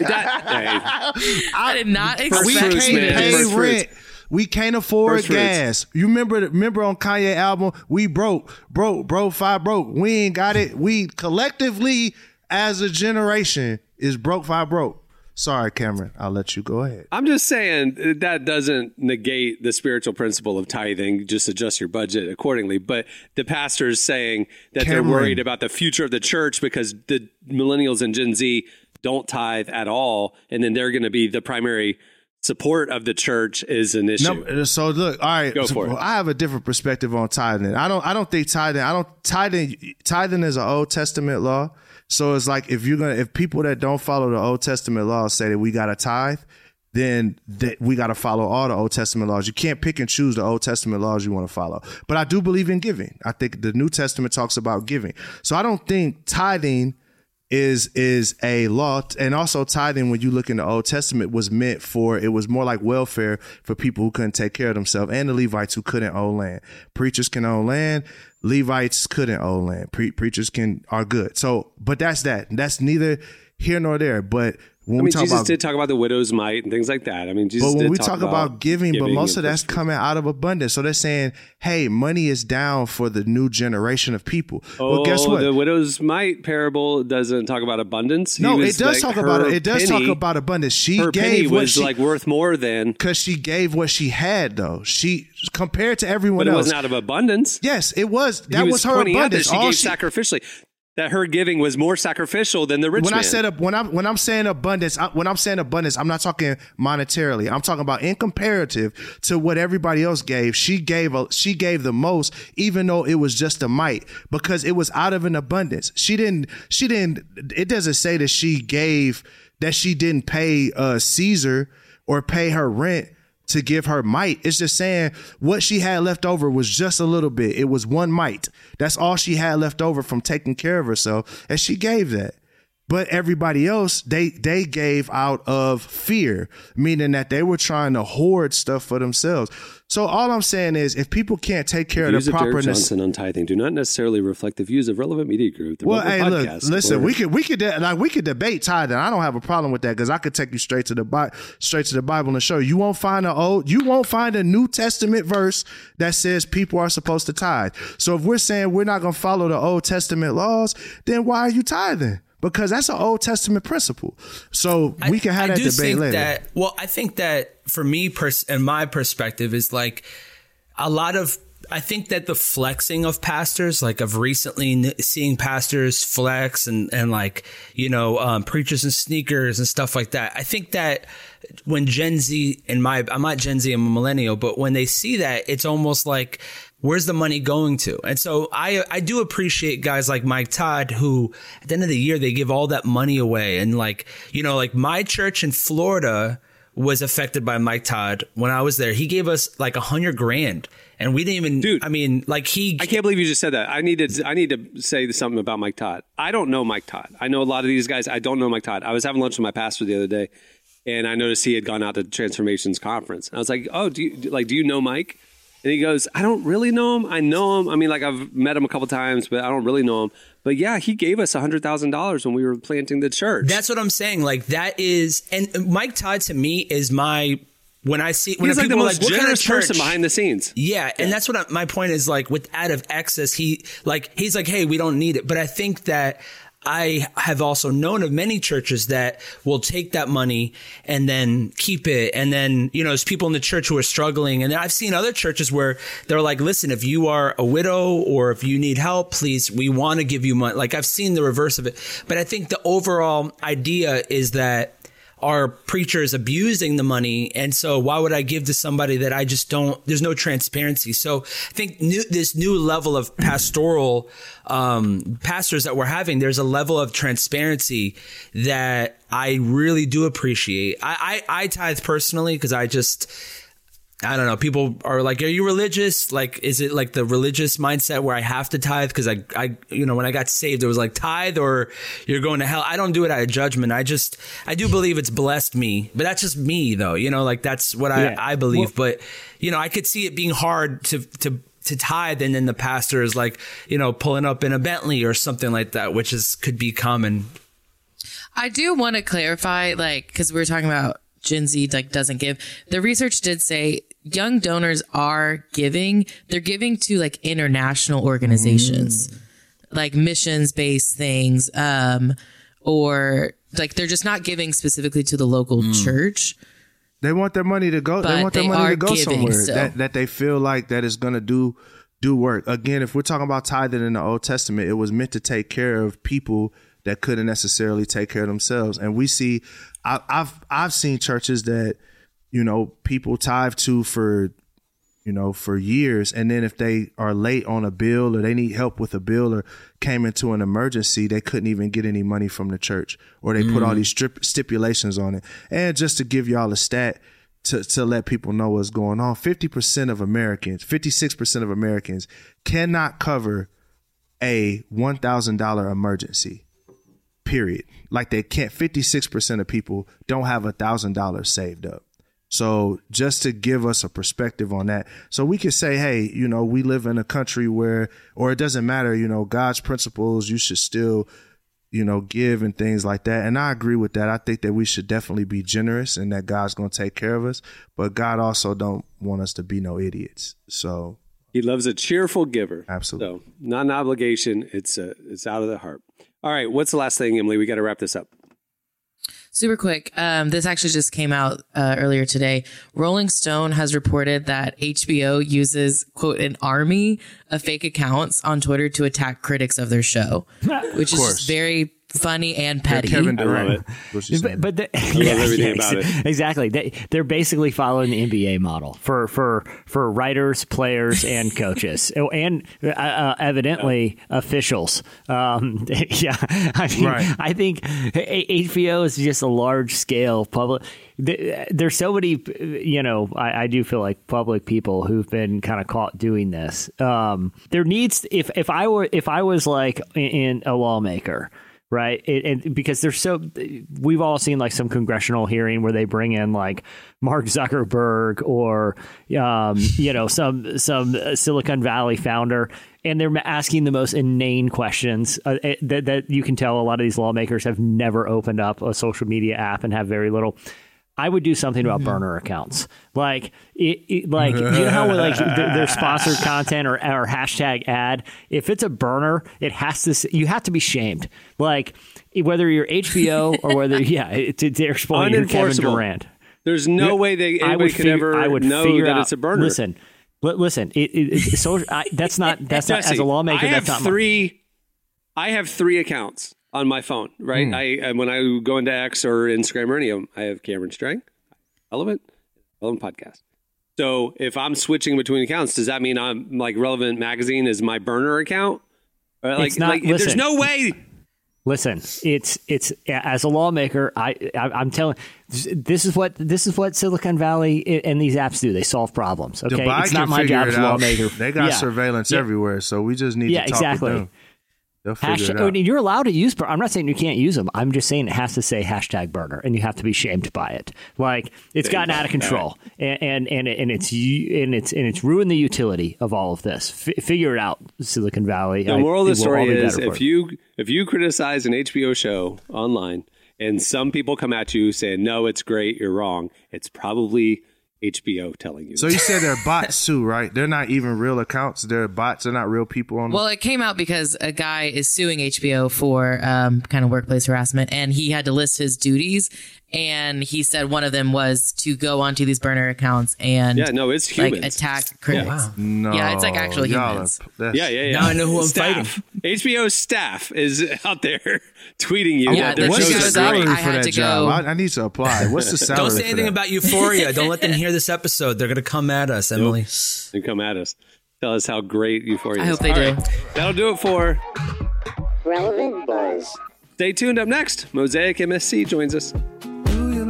That, hey, I did not First we fruits, can't man. pay First fruits. rent. We can't afford First fruits. gas. You remember remember on Kanye album, we broke, broke, broke, five broke. We ain't got it. We collectively as a generation is broke, five broke. Sorry, Cameron. I'll let you go ahead. I'm just saying uh, that doesn't negate the spiritual principle of tithing. Just adjust your budget accordingly. But the pastor is saying that they're worried about the future of the church because the millennials and Gen Z don't tithe at all, and then they're going to be the primary support of the church is an issue. No, so look, all right. Go so for it. I have a different perspective on tithing. I don't. I don't think tithing. I don't tithing. Tithing is an Old Testament law. So it's like if you're gonna, if people that don't follow the Old Testament laws say that we got to tithe, then that we got to follow all the Old Testament laws. You can't pick and choose the Old Testament laws you want to follow. But I do believe in giving. I think the New Testament talks about giving. So I don't think tithing is is a law and also tithing when you look in the old testament was meant for it was more like welfare for people who couldn't take care of themselves and the levites who couldn't own land. Preachers can own land levites couldn't own land. Pre- preachers can are good. So but that's that. That's neither here nor there. But when I we mean, Jesus about did talk about the widow's mite and things like that. I mean, Jesus but when did we talk, talk about, giving, but most of that's coming out of abundance. So they're saying, "Hey, money is down for the new generation of people." Oh, well, guess oh, what? The widow's mite parable doesn't talk about abundance. No, it does like, talk about it. It does penny- talk about abundance. She her penny gave what was she, like worth more than, because she gave what she had, though. She compared to everyone but it wasn't out of abundance. yes, it was. That he was, her pointing out that abundance. she All gave she- sacrificially. That her giving was more sacrificial than the rich when man. I said ab- when I'm when I'm saying abundance, I, when I'm saying abundance, I'm not talking monetarily. I'm talking about in comparative to what everybody else gave. She gave a, she gave the most, even though it was just a mite, because it was out of an abundance. She didn't she didn't. It doesn't say that she gave that she didn't pay uh, Caesar or pay her rent to give her mite. It's just saying what she had left over was just a little bit. It was one mite. That's all she had left over from taking care of herself, and she gave that. But everybody else, they they gave out of fear, meaning that they were trying to hoard stuff for themselves. So all I'm saying is, if people can't take care views of the properness, Johnson on tithing do not necessarily reflect the views of relevant media group. The well, hey, look, listen, or- we could we could de- like we could debate tithing. I don't have a problem with that because I could take you straight to the Bi- straight to the Bible and show you. You won't find a old, you won't find a New Testament verse that says people are supposed to tithe. So if we're saying we're not going to follow the Old Testament laws, then why are you tithing? Because that's an Old Testament principle. So we can have I that do debate think later. That, well, I think that for me, pers- and my perspective is like a lot of. I think that the flexing of pastors, like of recently n- seeing pastors flex and and like you know um, preachers and sneakers and stuff like that. I think that when Gen Z and my I'm not Gen Z, I'm a millennial, but when they see that, it's almost like where's the money going to? And so I I do appreciate guys like Mike Todd who at the end of the year they give all that money away and like you know like my church in Florida was affected by Mike Todd when I was there. He gave us like a hundred grand and we didn't even Dude. I mean like he I can't believe you just said that. I need to. I need to say something about Mike Todd. I don't know Mike Todd. I know a lot of these guys. I don't know Mike Todd. I was having lunch with my pastor the other day, and I noticed he had gone out to Transformations conference. And I was like, "Oh, do you like? Do you know Mike?" And he goes, "I don't really know him. I know him. I mean, like I've met him a couple times, but I don't really know him. But yeah, he gave us a hundred thousand dollars when we were planting the church. That's what I'm saying. Like that is, and Mike Todd to me is my when I see when He's like the most like, what kind of person church? behind the scenes. Yeah, and that's what I, my point is. Like with out of excess, he like he's like, hey, we don't need it. But I think that I have also known of many churches that will take that money and then keep it, and then you know, there's people in the church who are struggling, and I've seen other churches where they're like, listen, if you are a widow or if you need help, please, we want to give you money. Like I've seen the reverse of it, but I think the overall idea is that are preachers abusing the money. And so why would i give to somebody that i just don't there's no transparency. So i think new, this new level of pastoral um, pastors that we're having there's a level of transparency that i really do appreciate. I i, I tithe personally because i just I don't know. People are like, "Are you religious? Like, is it like the religious mindset where I have to tithe?" Because I, I, you know, when I got saved, it was like tithe or you're going to hell. I don't do it out of judgment. I just, I do believe it's blessed me, but that's just me, though. You know, like that's what Yeah. I, I believe. but you know, I could see it being hard to to to tithe, and then the pastor is like, you know, pulling up in a Bentley or something like that, which is could be common. I do want to clarify, like, because we were talking about Gen Z like doesn't give. The research did say young donors are giving. They're giving to like international organizations, like missions based things, um, or like they're just not giving specifically to the local church. They want their money to go. They want their they money to go giving somewhere still. that that they feel like that is going to do do work. Again, if we're talking about tithing in the Old Testament, it was meant to take care of people that couldn't necessarily take care of themselves. And we see, I, I've I've seen churches that you know people tithe to for you know, for years. And then if they are late on a bill or they need help with a bill or came into an emergency, they couldn't even get any money from the church or they put all mm-hmm. these strip stipulations on it. And just to give y'all a stat to, to let people know what's going on, 50% of Americans, 56% of Americans cannot cover a $1,000 emergency. Period. Like they can't, 56% of people don't have a $1,000 saved up. So just to give us a perspective on that, so we can say, hey, you know, we live in a country where, or it doesn't matter, you know, God's principles, you should still you know, give and things like that. And I agree with that. I think that we should definitely be generous and that God's going to take care of us. But God also don't want us to be no idiots. So He loves a cheerful giver. Absolutely. So not an obligation. It's a, it's out of the heart. All right. What's the last thing, Emily? We got to wrap this up. Super quick. Um, this actually just came out uh, earlier today. Rolling Stone has reported that HBO uses, quote, an army of fake accounts on Twitter to attack critics of their show, which is just very funny and They're petty. Kevin I love Durant. it. What you saying. But, but the, love everything about it. Exactly. They, they're basically following the NBA model for for for writers, players, and coaches, oh, and uh, uh, evidently officials. Um, yeah, I mean, Right. I think HBO is just a large scale public. There's so many, you know. I, I do feel like public people who've been kind of caught doing this. Um, there needs if if I were if I was like in, in a lawmaker right? It, and because there's so, we've all seen like some congressional hearing where they bring in like Mark Zuckerberg or, um, you know, some some Silicon Valley founder, and they're asking the most inane questions uh, eh, that that you can tell a lot of these lawmakers have never opened up a social media app and have very little. I would do something about mm-hmm. burner accounts, like it, it- like you know how like their sponsored content or, or hashtag ad. If it's a burner, it has to. You have to be shamed, like whether you're HBO or whether yeah, it, it, they're exploiting your Kevin Durant. There's no way they I would could figure, ever I would know figure that out, it's a burner. Listen, li- listen. It, it, it, so I, that's not that's not as a lawmaker. I have that's not my- three. I have three accounts on my phone. Right. Hmm. I and when I go into X or Instagram or any of them, I have Cameron Strang, Relevant, Relevant Podcast. So if I'm switching between accounts, does that mean I'm like Relevant Magazine is my burner account? Or like, It's not- like there's no way. Listen, it's it's as a lawmaker, I, I I'm telling this is what this is what Silicon Valley and these apps do. They solve problems. Okay, Dubai it's not my job it as a lawmaker. They got Yeah. surveillance Yeah. everywhere, so we just need Yeah, to talk exactly. with them. They'll figure Hashtag, it I out. mean, you're allowed to use. bur- I'm not saying you can't use them. I'm just saying it has to say hashtag burner, and you have to be shamed by it. Like it's gotten out of control, and and and, and it's and it's and it's ruined the utility of all of this. F- figure it out, Silicon Valley. The I- moral of the it will all story is if you if you criticize an HBO show online and some people come at you saying no, it's great, you're wrong. It's probably HBO telling you. So you said they're bots too, right? They're not even real accounts. They're bots. They're not real people on. Well, it came out because a guy is suing HBO for um, kind of workplace harassment, and he had to list his duties. And he said one of them was to go onto these burner accounts and Yeah, no, it's like humans. attack critics. no, Yeah, it's like actual y'all humans. Yeah, yeah, yeah. Now I know who I'm staff. HBO staff is out there tweeting you. Yeah, that the What's the shows are I- salary I for had that to job? go- I, I need to apply. What's the salary? Don't say for anything that? about Euphoria. Don't let them hear this episode. They're going to come at us, Emily. and come at us. Tell us how great Euphoria I is. hope they All do. right, that'll do it for. Relevant Buzz. Stay tuned. Up next, Mosaic MSC joins us.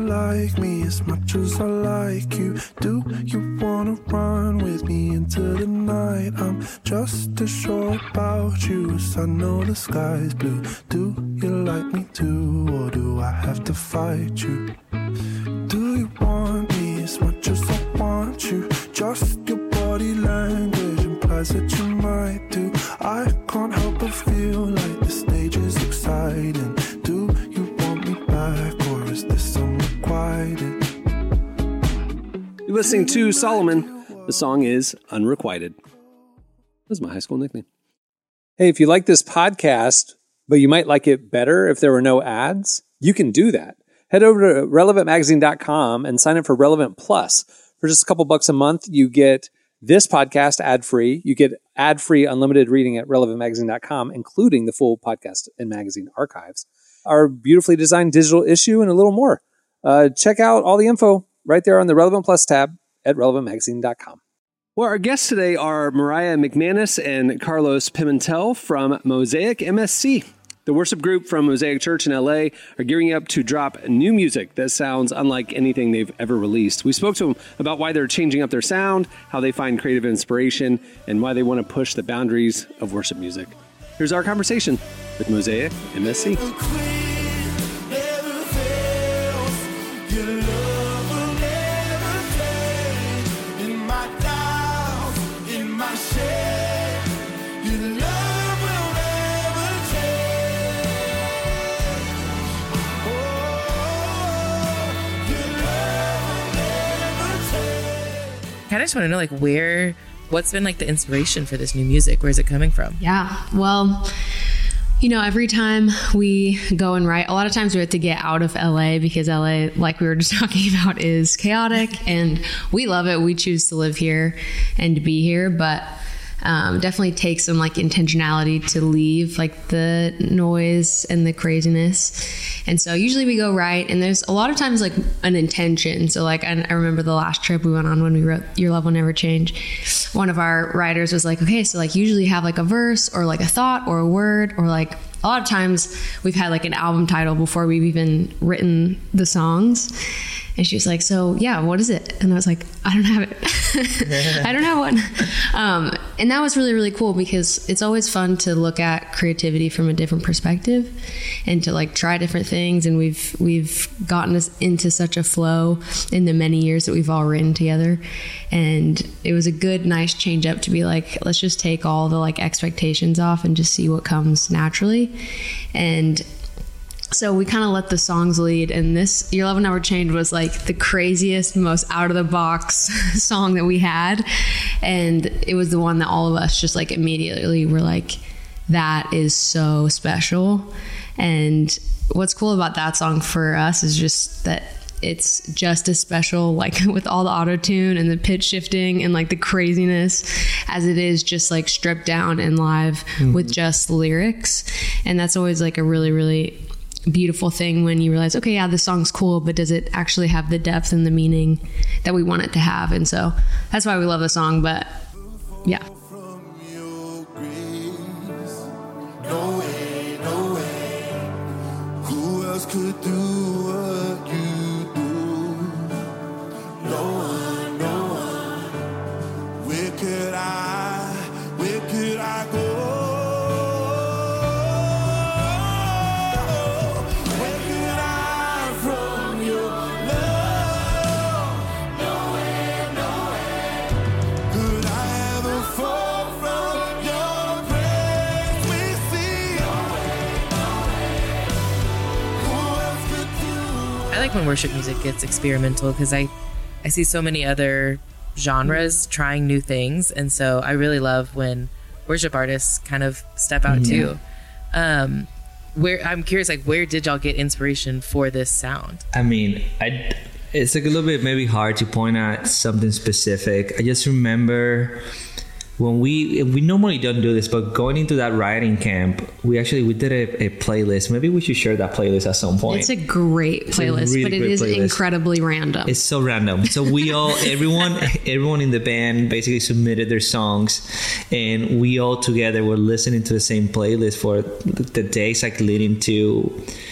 Like me as much as I like you? Do you wanna run with me into the night? I'm just as sure about you as I know the sky's blue. Do you like me too, or do I have to fight you? Do you want me as much as I want you? Just your body language implies that you might do. I can't help but feel like the stage is exciting. Do you want me back, or is this unrequited? You're listening to Solomon. The song is Unrequited. That's my high school nickname. Hey, if you like this podcast, but you might like it better if there were no ads, you can do that. Head over to relevantmagazine.com and sign up for Relevant Plus. For just a couple bucks a month, you get this podcast ad free. You get ad free unlimited reading at relevantmagazine.com, including the full podcast and magazine archives, our beautifully designed digital issue, and a little more. Uh, check out all the info right there on the Relevant Plus tab at relevantmagazine.com. Well, our guests today are Mariah McManus and Carlos Pimentel from Mosaic MSC. The worship group from Mosaic Church in LA are gearing up to drop new music that sounds unlike anything they've ever released. We spoke to them about why they're changing up their sound, how they find creative inspiration, and why they want to push the boundaries of worship music. Here's our conversation with Mosaic MSC. Kind of just want to know like where, what's been like the inspiration for this new music? Where's it coming from? Yeah. Well, you know, every time we go and write, a lot of times we have to get out of LA because LA, like we were just talking about, is chaotic and we love it. We choose to live here and to be here, but um, definitely takes some like intentionality to leave like the noise and the craziness. And so usually we go right, and there's a lot of times like an intention. So like I, I remember the last trip we went on when we wrote "Your Love Will Never Change." One of our writers was like, "Okay, so like usually have like a verse or like a thought or a word or like." A lot of times we've had like an album title before we've even written the songs. And she was like, So, yeah, what is it? And I was like, I don't have it. I don't have one. Um, and that was really, really cool because it's always fun to look at creativity from a different perspective and to like try different things. And we've, we've gotten us into such a flow in the many years that we've all written together. And it was a good, nice change up to be like, let's just take all the like expectations off and just see what comes naturally. And so we kind of let the songs lead and this your love never change was like the craziest most out of the box song that we had. And it was the one that all of us just like immediately were like that is so special. And what's cool about that song for us is just that it's just as special like with all the auto tune and the pitch shifting and like the craziness as it is just like stripped down and live mm-hmm. with just lyrics. And that's always like a really really beautiful thing when you realize, okay, yeah, this song's cool, but does it actually have the depth and the meaning that we want it to have? And so that's why we love the song. But yeah. No way, no way. Who else could do when worship music gets experimental because I, I see so many other genres trying new things, and so I really love when worship artists kind of step out too. Um, where I'm curious, like, where did y'all get inspiration for this sound? I mean, I it's like a little bit maybe hard to point at something specific. I just remember when we we normally don't do this, but going into that writing camp, we actually we did a, a playlist. Maybe we should share that playlist at some point. It's a great It's a playlist, really but it is playlist. incredibly random. It's so random. So we all, everyone, everyone in the band basically submitted their songs, and we all together were listening to the same playlist for the days like leading to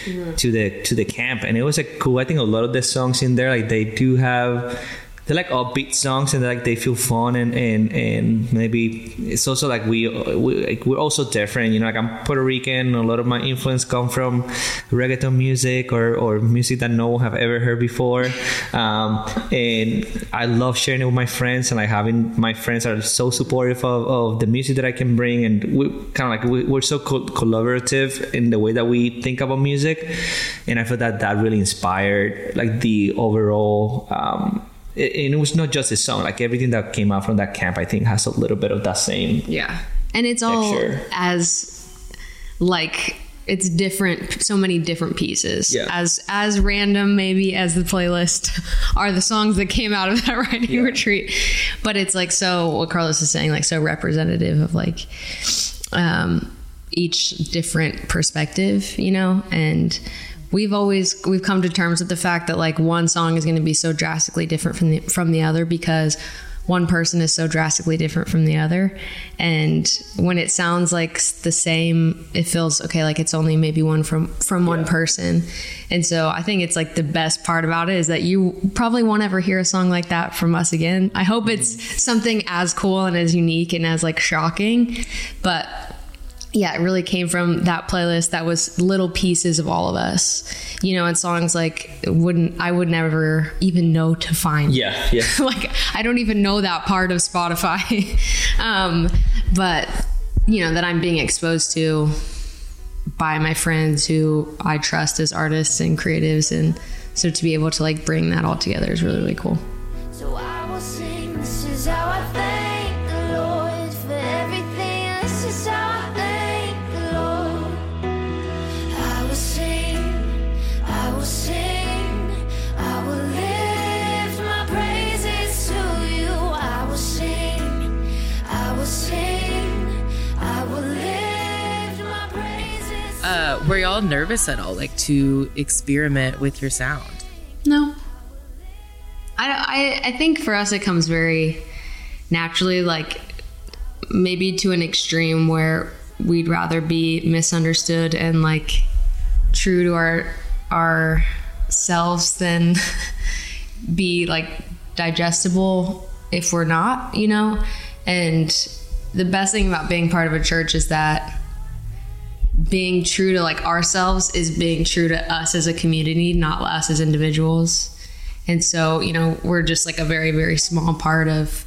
mm-hmm. to the to the camp, and it was like cool. I think a lot of the songs in there, like they do have. They're like upbeat songs and like they feel fun and, and, and maybe it's also like we, we like we're also different you know like I'm Puerto Rican a lot of my influence come from reggaeton music or, or music that no one have ever heard before. Um, and I love sharing it with my friends and like having my friends are so supportive of, of the music that I can bring and we kind of like we, we're so co- collaborative in the way that we think about music. And I feel that that really inspired like the overall um, and it was not just a song like everything that came out from that camp i think has a little bit of that same yeah. And it's all Texture. as like it's different so many different pieces Yeah. as as random maybe as the playlist are the songs that came out of that writing retreat but it's like so what carlos is saying like so representative of like um each different perspective you know and we've always we've come to terms with the fact that like one song is going to be so drastically different from the from the other because one person is so drastically different from the other. And when it sounds like the same it feels okay like it's only maybe one from from one person. And so i think it's like the best part about it is that you probably won't ever hear a song like that from us again. I hope it's mm-hmm. something as cool and as unique and as like shocking but yeah, it really came from that playlist that was little pieces of all of us. You know, and songs like wouldn't I would never even know to find. yeah yeah like I don't even know that part of Spotify. um, but you know, that I'm being exposed to by my friends who I trust as artists and creatives and so to be able to like bring that all together is really, really cool. Uh, were y'all nervous at all, like to experiment with your sound? No. I, I, I think for us it comes very naturally, like maybe to an extreme where we'd rather be misunderstood and like true to our our selves than be like digestible if we're not, you know? And the best thing about being part of a church is that being true to like ourselves is being true to us as a community, not us as individuals. And so, you know, we're just like a very, very small part of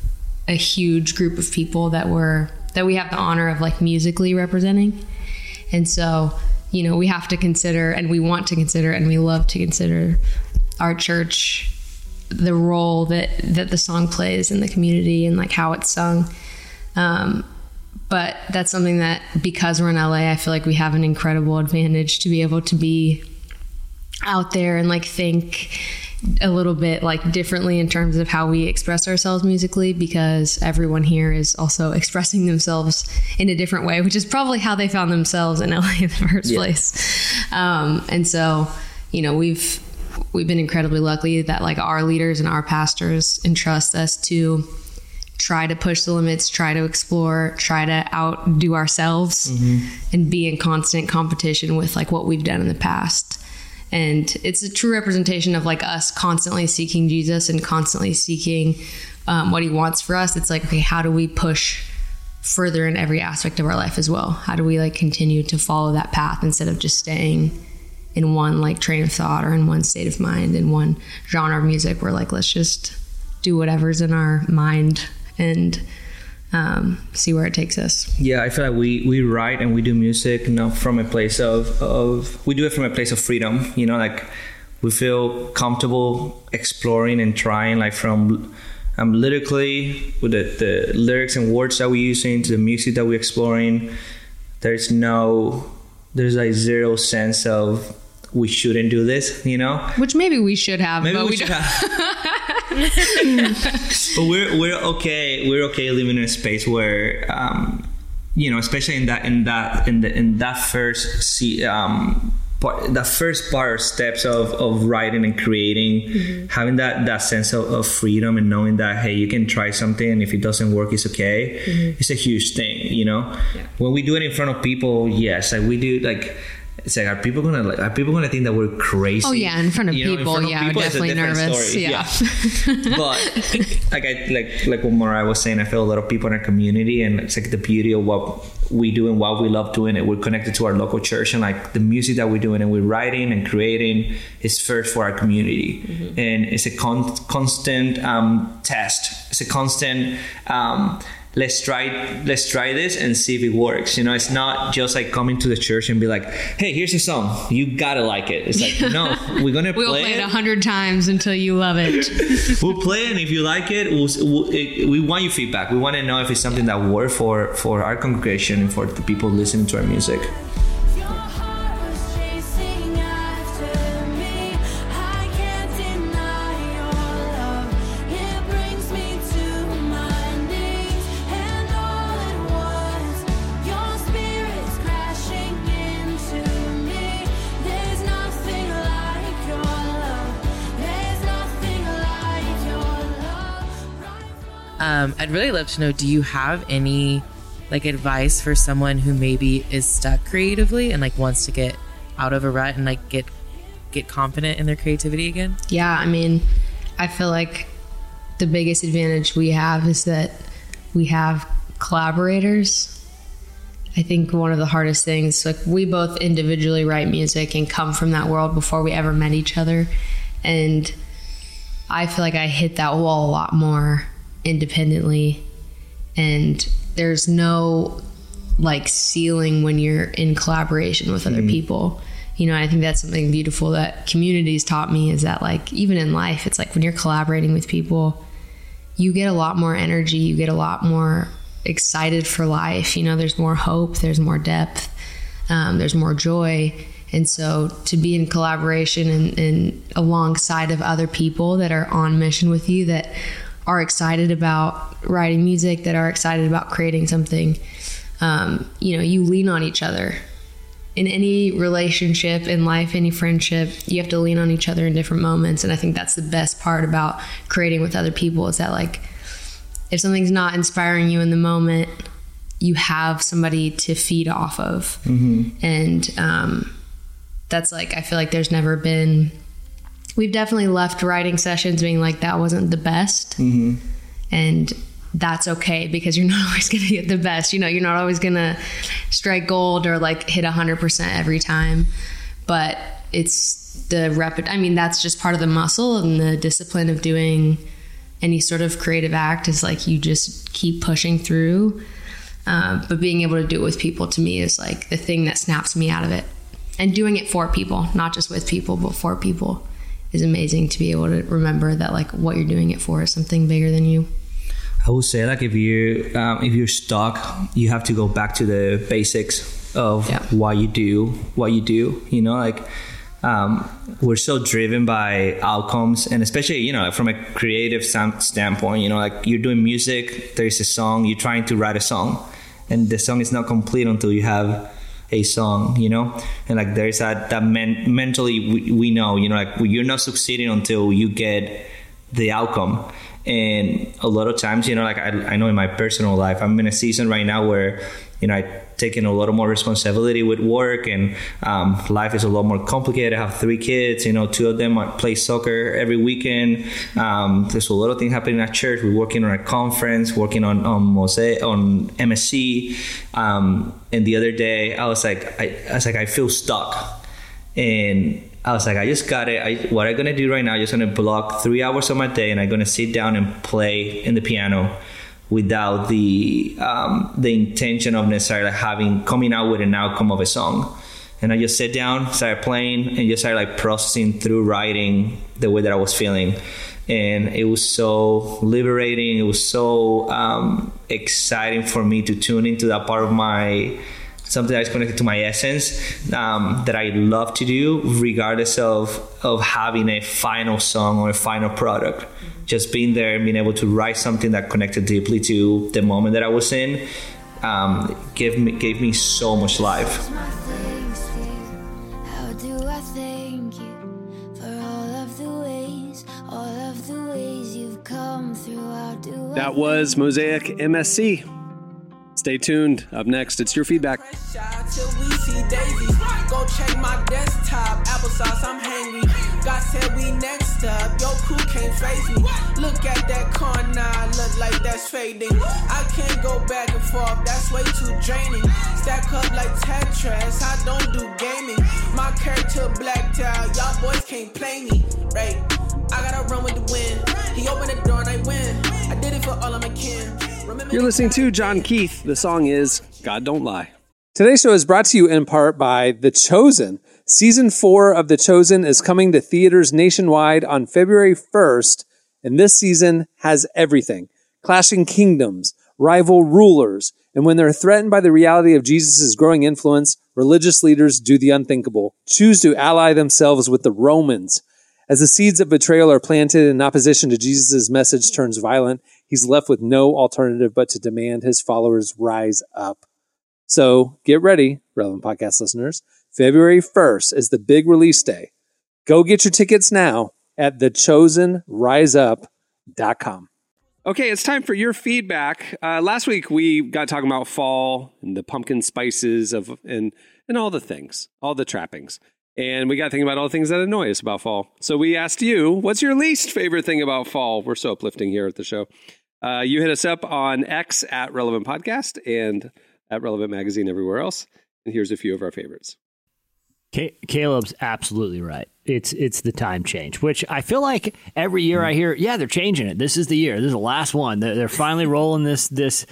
a huge group of people that we're that we have the honor of like musically representing. And so, you know, we have to consider and we want to consider and we love to consider our church the role that that the song plays in the community and like how it's sung. Um, but that's something that because we're in LA, I feel like we have an incredible advantage to be able to be out there and like think a little bit like differently in terms of how we express ourselves musically because everyone here is also expressing themselves in a different way, which is probably how they found themselves in LA in the first Yeah. place. Um, and so, you know, we've we've been incredibly lucky that like our leaders and our pastors entrust us to try to push the limits, try to explore, try to outdo ourselves and be in constant competition with like what we've done in the past. And it's a true representation of like us constantly seeking Jesus and constantly seeking um, what he wants for us. It's like, okay, how do we push further in every aspect of our life as well? How do we like continue to follow that path instead of just staying in one like train of thought or in one state of mind, in one genre of music? We're like, let's just do whatever's in our mind and um, see where it takes us. Yeah, I feel like we, we write and we do music, you know, from a place of, of we do it from a place of freedom, you know, like we feel comfortable exploring and trying like from um, lyrically with the, the lyrics and words that we're using to the music that we're exploring. There's no there's like zero sense of we shouldn't do this, you know? Which maybe we should have, Maybe but we we, should don't. but we're we're okay. We're okay living in a space where, um, you know, especially in that in that in the in that first see um, part, that first part or steps of of writing and creating, Mhm. having that that sense of, of freedom and knowing that hey, you can try something and if it doesn't work, it's okay. Mhm. It's a huge thing, you know. When we do it in front of people, yes, like we do like. It's like are people gonna like are people gonna think that we're crazy? Oh yeah, in front of You know, people, front of yeah, people, definitely nervous. story. Yeah. but like I like like what Mariah was saying, I feel a lot of people in our community, and it's like the beauty of what we do and what we love doing it. We're connected to our local church, and like the music that we're doing and we're writing and creating is first for our community, and it's a con- constant um, test. It's a constant. Um, Let's try. Let's try this and see if it works. You know, it's not just like coming to the church and be like, "Hey, here's a song. You gotta like it." It's like, no, we're gonna we'll play play it a hundred times until you love it. we'll play it, and if you like it, we'll, we'll, it, we want your feedback. We want to know if it's something that works for for our congregation and for the people listening to our music. I'd really love to know do you have any like advice for someone who maybe is stuck creatively and like wants to get out of a rut and like get get confident in their creativity again? Yeah, I mean, I feel like the biggest advantage we have is that we have collaborators. I think one of the hardest things, like we both individually write music and come from that world before we ever met each other. And I feel like I hit that wall a lot more independently. And there's no like ceiling when you're in collaboration with other Mhm. people. You know, I think that's something beautiful that communities taught me is that like even in life, it's like when you're collaborating with people, you get a lot more energy, you get a lot more excited for life. You know, there's more hope, there's more depth, um, there's more joy. And so to be in collaboration and, and alongside of other people that are on mission with you that are excited about writing music, that are excited about creating something, um, you know, you lean on each other in any relationship in life, any friendship, you have to lean on each other in different moments. And I think that's the best part about creating with other people is that like if something's not inspiring you in the moment, you have somebody to feed off of. Mhm. And um, that's like, I feel like there's never been, we've definitely left writing sessions being like, that wasn't the best. Mm-hmm. And that's okay because you're not always going to get the best. You know, you're not always going to strike gold or like hit 100% every time. But it's the rep, I mean, that's just part of the muscle and the discipline of doing any sort of creative act is like you just keep pushing through. Um, but being able to do it with people to me is like the thing that snaps me out of it. And doing it for people, not just with people, but for people is amazing to be able to remember that like what you're doing it for is something bigger than you. I would say like if you um, if you're stuck, you have to go back to the basics of why you do what you do. You know, like um, we're so driven by outcomes, and especially you know from a creative standpoint, you know, like you're doing music, there is a song, you're trying to write a song, and the song is not complete until you have a song, you know, and like there's that that men- mentally we, we know, you know, like you're not succeeding until you get the outcome. And a lot of times you know like I, I know in my personal life i'm in a season right now where you know i taking a lot more responsibility with work and um, life is a lot more complicated. I have three kids you know two of them play soccer every weekend. Um, there's a lot of things happening at church. We're working on a conference working on on mosaic on msc um, and the other day i was like I, I was like i feel stuck. And I was like, I just got it. I, what I'm gonna do right now, I'm just gonna block three hours of my day, and I'm gonna sit down and play in the piano without the um, the intention of necessarily having coming out with an outcome of a song. And I just sat down, started playing, and just started like processing through writing the way that I was feeling. And it was so liberating. It was so um, exciting for me to tune into that part of my something that's connected to my essence um, that I love to do, regardless of of having a final song or a final product. Just being there and being able to write something that connected deeply to the moment that I was in um, gave me gave me so much life. How do I thank you for all of the ways, all of the ways you've come through? How do I That was Mosaic MSC. Stay tuned. Up next, it's your feedback. till we see daisies. Go check my desktop. Applesauce, I'm hangry. God said we next up. Crew can't face me. Look at that corner. Look like that's fading. I can't go back and forth. That's way too draining. Stack up like Tetris. I don't do gaming. My character blacked out. Y'all boys can't play me. Right. I gotta run with the wind. He opened the door and I win. I did it for all of my kin. Remember You're listening to John Keith. The song is God Don't Lie. Today's show is brought to you in part by The Chosen. Season four of The Chosen is coming to theaters nationwide on February 1st, and this season has everything clashing kingdoms, rival rulers, and when they're threatened by the reality of Jesus' growing influence, religious leaders do the unthinkable, choose to ally themselves with the Romans. As the seeds of betrayal are planted in opposition to Jesus' message turns violent, he's left with no alternative but to demand his followers rise up. So get ready, relevant podcast listeners. February 1st is the big release day. Go get your tickets now at thechosensriseup.com. Okay, it's time for your feedback. Uh, last week we got talking about fall and the pumpkin spices of and and all the things, all the trappings. And we got thinking about all the things that annoy us about fall. So we asked you, what's your least favorite thing about fall? We're so uplifting here at the show. Uh, you hit us up on X at Relevant Podcast and at Relevant Magazine everywhere else. And here's a few of our favorites. Ca- Caleb's absolutely right. It's it's the time change, which I feel like every year I hear, yeah, they're changing it. This is the year. This is the last one. They're, they're finally rolling this this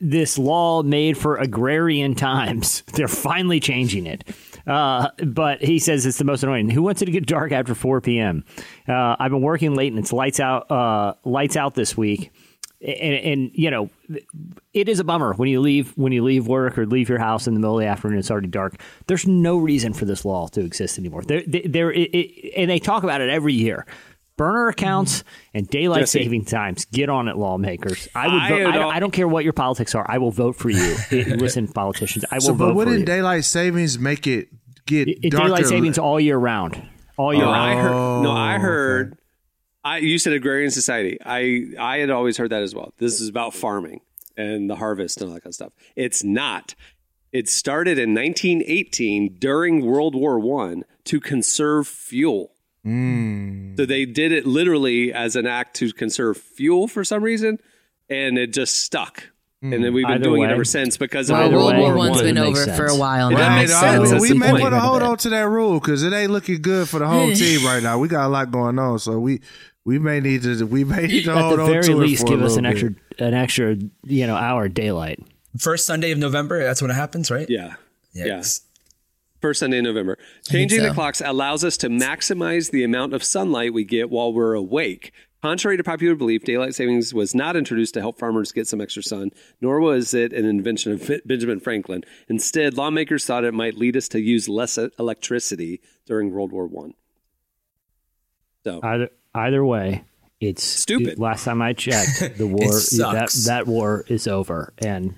this law made for agrarian times. They're finally changing it. Uh, but he says it's the most annoying. Who wants it to get dark after 4 p.m.? Uh, I've been working late and it's lights out. Uh, lights out this week. And, and, you know it is a bummer when you leave when you leave work or leave your house in the middle of the afternoon it's already dark there's no reason for this law to exist anymore there there it, it, and they talk about it every year Burner accounts and daylight Jesse. saving times. Get on it, lawmakers. I would. I vote, I, don't, al- I don't care what your politics are. I will vote for you. Listen, politicians, I will So, vote but wouldn't you. daylight savings make it get It- darker? daylight savings all year round. All year No, round. I heard. No, I Oh, heard. I you said agrarian society. I I had always heard that as well. This is about farming and the harvest and all that kind of stuff. It's not. It started in 1918 during World War One to conserve fuel. Mm. So they did it literally as an act to conserve fuel for some reason, and it just stuck. And then we've been Either doing it ever since because Well, of World way, War One's been makes over for a while now. that makes Right, we- we may point. want to hold on to that rule because it ain't looking good for the whole team right now. We got a lot going on, so we we may need to we may need to At hold the on very to least, give us little an bit. extra an extra you know hour daylight. First Sunday of November. That's when it happens, right? Yeah. Yeah. Yes. First Sunday in November. Changing the clocks allows us to maximize the amount of sunlight we get while we're awake. Contrary to popular belief, daylight savings was not introduced to help farmers get some extra sun, nor was it an invention of Benjamin Franklin. Instead, lawmakers thought it might lead us to use less electricity during World War One. So Either either way, it's Stupid. Last time I checked, the war that that war is over, and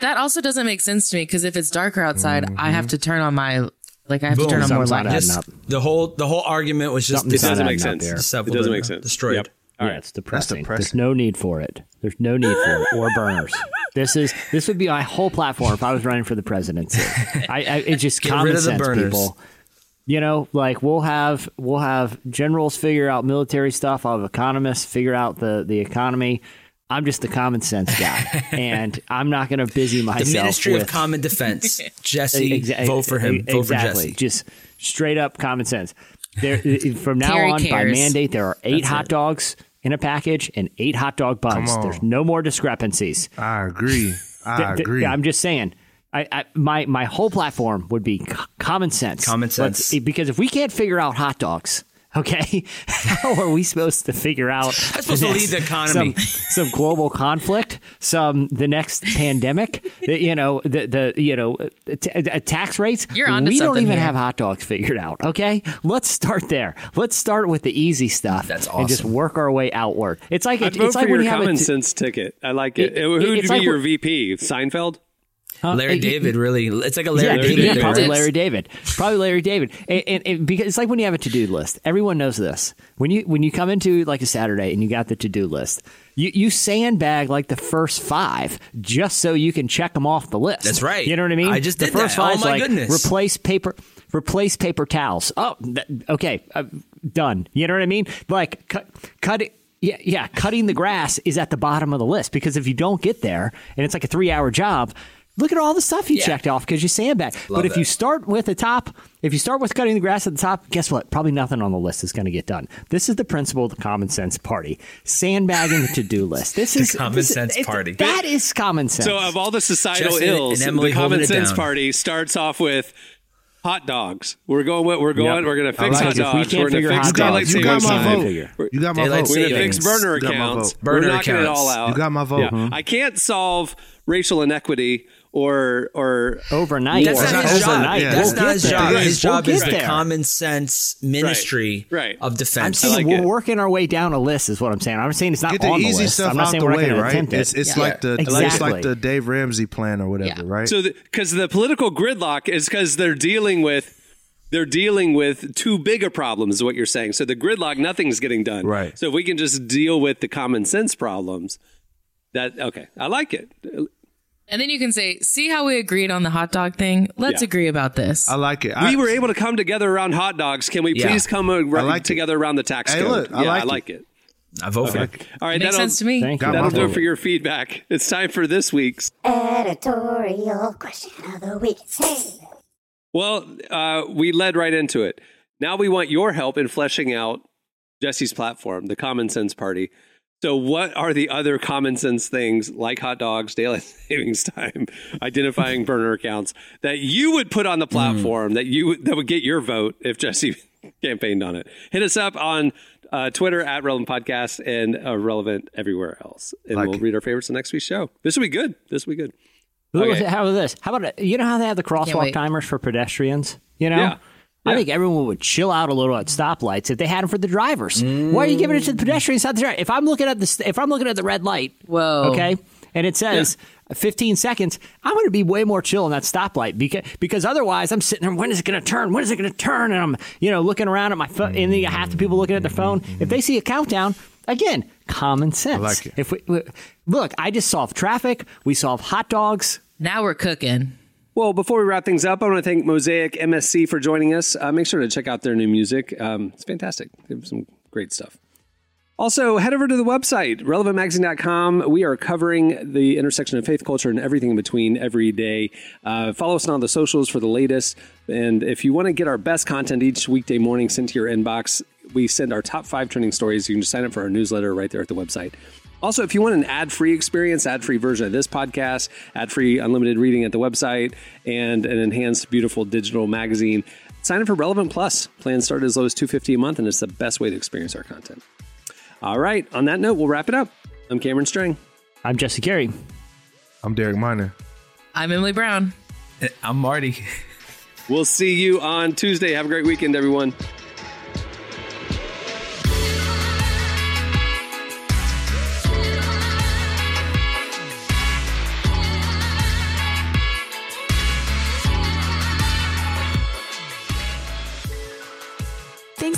That also doesn't make sense to me because if it's darker outside, I have mm-hmm. to turn on my like I have to turn on more Something's not light. Just the whole the whole argument was just Something's it doesn't make sense. there. It doesn't make sense. destroyed. Yep. All yeah, right. it's depressing. There's depressing. no need for it. There's no need for it or burners. This is this would be my whole platform if I was running for the presidency. I, I it's just Get common rid of the sense, burners. people. You know, like we'll have we'll have generals figure out military stuff. I'll have economists figure out the the economy. I'm just the common sense guy, and I'm not going to busy myself. The Ministry with, of Common Defense. Jesse, Exa- vote for him. Vote for exactly. Jesse. Just straight up common sense. There, from now Terry on, by mandate, there are eight That's hot it. dogs in a package and eight hot dog buns. There's no more discrepancies. I agree. I Th- th- agree. I'm just saying. I, I, my my whole platform would be c- common sense. Common Let's- sense. because if we can't figure out hot dogs, okay, how are we supposed to figure out? That's supposed to lead the economy. Some, some global conflict, some the next pandemic. the- You know the the you know uh, t- uh, tax rates. You're onto We don't even here. have hot dogs figured out. Okay, let's start there. Let's start with the easy stuff. That's awesome. And just work our way outward. It's like I'd it, vote it's for like your when you have a common t- sense ticket. I like it. It- Who'd it's be like your VP? Seinfeld? Huh? Larry It- David really. It's like a Larry yeah, David. yeah, probably Larry David. Probably Larry David. And, and, and because it's like when you have a to do list. Everyone knows this. When you when you come into like a Saturday and you got the to do list, you you sandbag like the first five just so you can check them off the list. That's right. You know what I mean? I just the first that. Oh, five is my like goodness. replace paper. Replace paper towels. Oh, okay, uh, done. You know what I mean? Like cut, cut it. Yeah, yeah. Cutting the grass is at the bottom of the list because if you don't get there and it's like a three-hour job, look at all the stuff you Yeah. checked off because you sandbag. but if you start with the top, if you start with cutting the grass at the top, guess what? Probably nothing on the list is going to get done. This is the principle of the common sense party: sandbagging the to-do list. This is common this sense it's- party. That is common sense. So, of all the societal Jesse and ills, Emily the Common Sense. Party starts off with hot dogs. We're going. with- We're going. Yep. We're going to fix like hot it. We dogs. can't we're going figure to fix hot daylight dogs, you got my time. vote. Figure. You got my Daylight vote. We're going to fix burner You got my accounts. Burner we're knocking it all out. You got my vote. Yeah. Mhm. I can't solve racial inequity or or overnight. That's Or not his job. Yeah. That's We'll not his there. job. His We'll job get is the there. common sense ministry Right. of I'm defense. saying like we're it. working our way down a list, is what I'm saying. I'm saying it's not Get the on easy the list. stuff I'm not out saying the we're way, going to right? attempt it. It's it's Yeah. like the it's like the Dave Ramsey plan or whatever, Yeah. right? So, because the, political gridlock is because they're dealing with they're dealing with too big a problems, is what you're saying. So the gridlock, nothing's getting done. Right. So if we can just deal with the common sense problems, that okay, I like it. And then you can say, see how we agreed on the hot dog thing? Let's Yeah. agree about this. I like it. I, we were able to come together around hot dogs. Can we Yeah. please come ar- like it. together around the tax Hey, code? look, I yeah, like I it. like it. I vote for it. All right, Makes that'll, sense to me. Thank you. That'll do it for your feedback. It's time for this week's. Editorial question of the week. Say Well, uh, we led right into it. Now we want your help in fleshing out Jesse's platform, the Common Sense Party. So, what are the other common sense things like hot dogs, daylight savings time, identifying burner accounts that you would put on the platform that you that would get your vote if Jesse campaigned on it? Hit us up on uh, Twitter at Relevant Podcast and uh, Relevant everywhere else, and Like we'll read our favorites in next week's show. This will be good. This will be good. Look, Okay. How about this? How about you know how they have the crosswalk timers for pedestrians? You know, Yeah. I think everyone would chill out a little at stoplights if they had them for the drivers. Why are you giving it to the mm. pedestrians? Not the driver? If I'm looking at the if I'm looking at the red light, whoa, okay, and it says 15 seconds, I'm going to be way more chill on that stoplight because because otherwise I'm sitting there. When is it going to turn? When is it going to turn? And I'm you know looking around at my phone, and then half the people looking at their phone. If they see a countdown, again, common sense. like it. If we, we- look, I just solved traffic. We solved hot dogs. Now we're cooking. Well, before we wrap things up, I want to thank Mosaic MSC for joining us. Uh, make sure to check out their new music. Um, it's fantastic. They have some great stuff. Also, head over to the website, relevantmagazine.com. We are covering the intersection of faith, culture, and everything in between every day. Uh, follow us on the socials for the latest. And if you want to get our best content each weekday morning sent to your inbox, we send our top five trending stories. You can just sign up for our newsletter right there at the website. Also, if you want an ad free experience, ad free version of this podcast, ad free unlimited reading at the website, and an enhanced, beautiful digital magazine, sign up for Relevant Plus. Plans start as low as 250 a month, and it's the best way to experience our content. All right. On that note, we'll wrap it up. I'm Cameron Strang. I'm Jesse Carey. I'm Derek Minor. I'm Emily Brown. Eh, I'm Marty. We'll see you on Tuesday. Have a great weekend, everyone.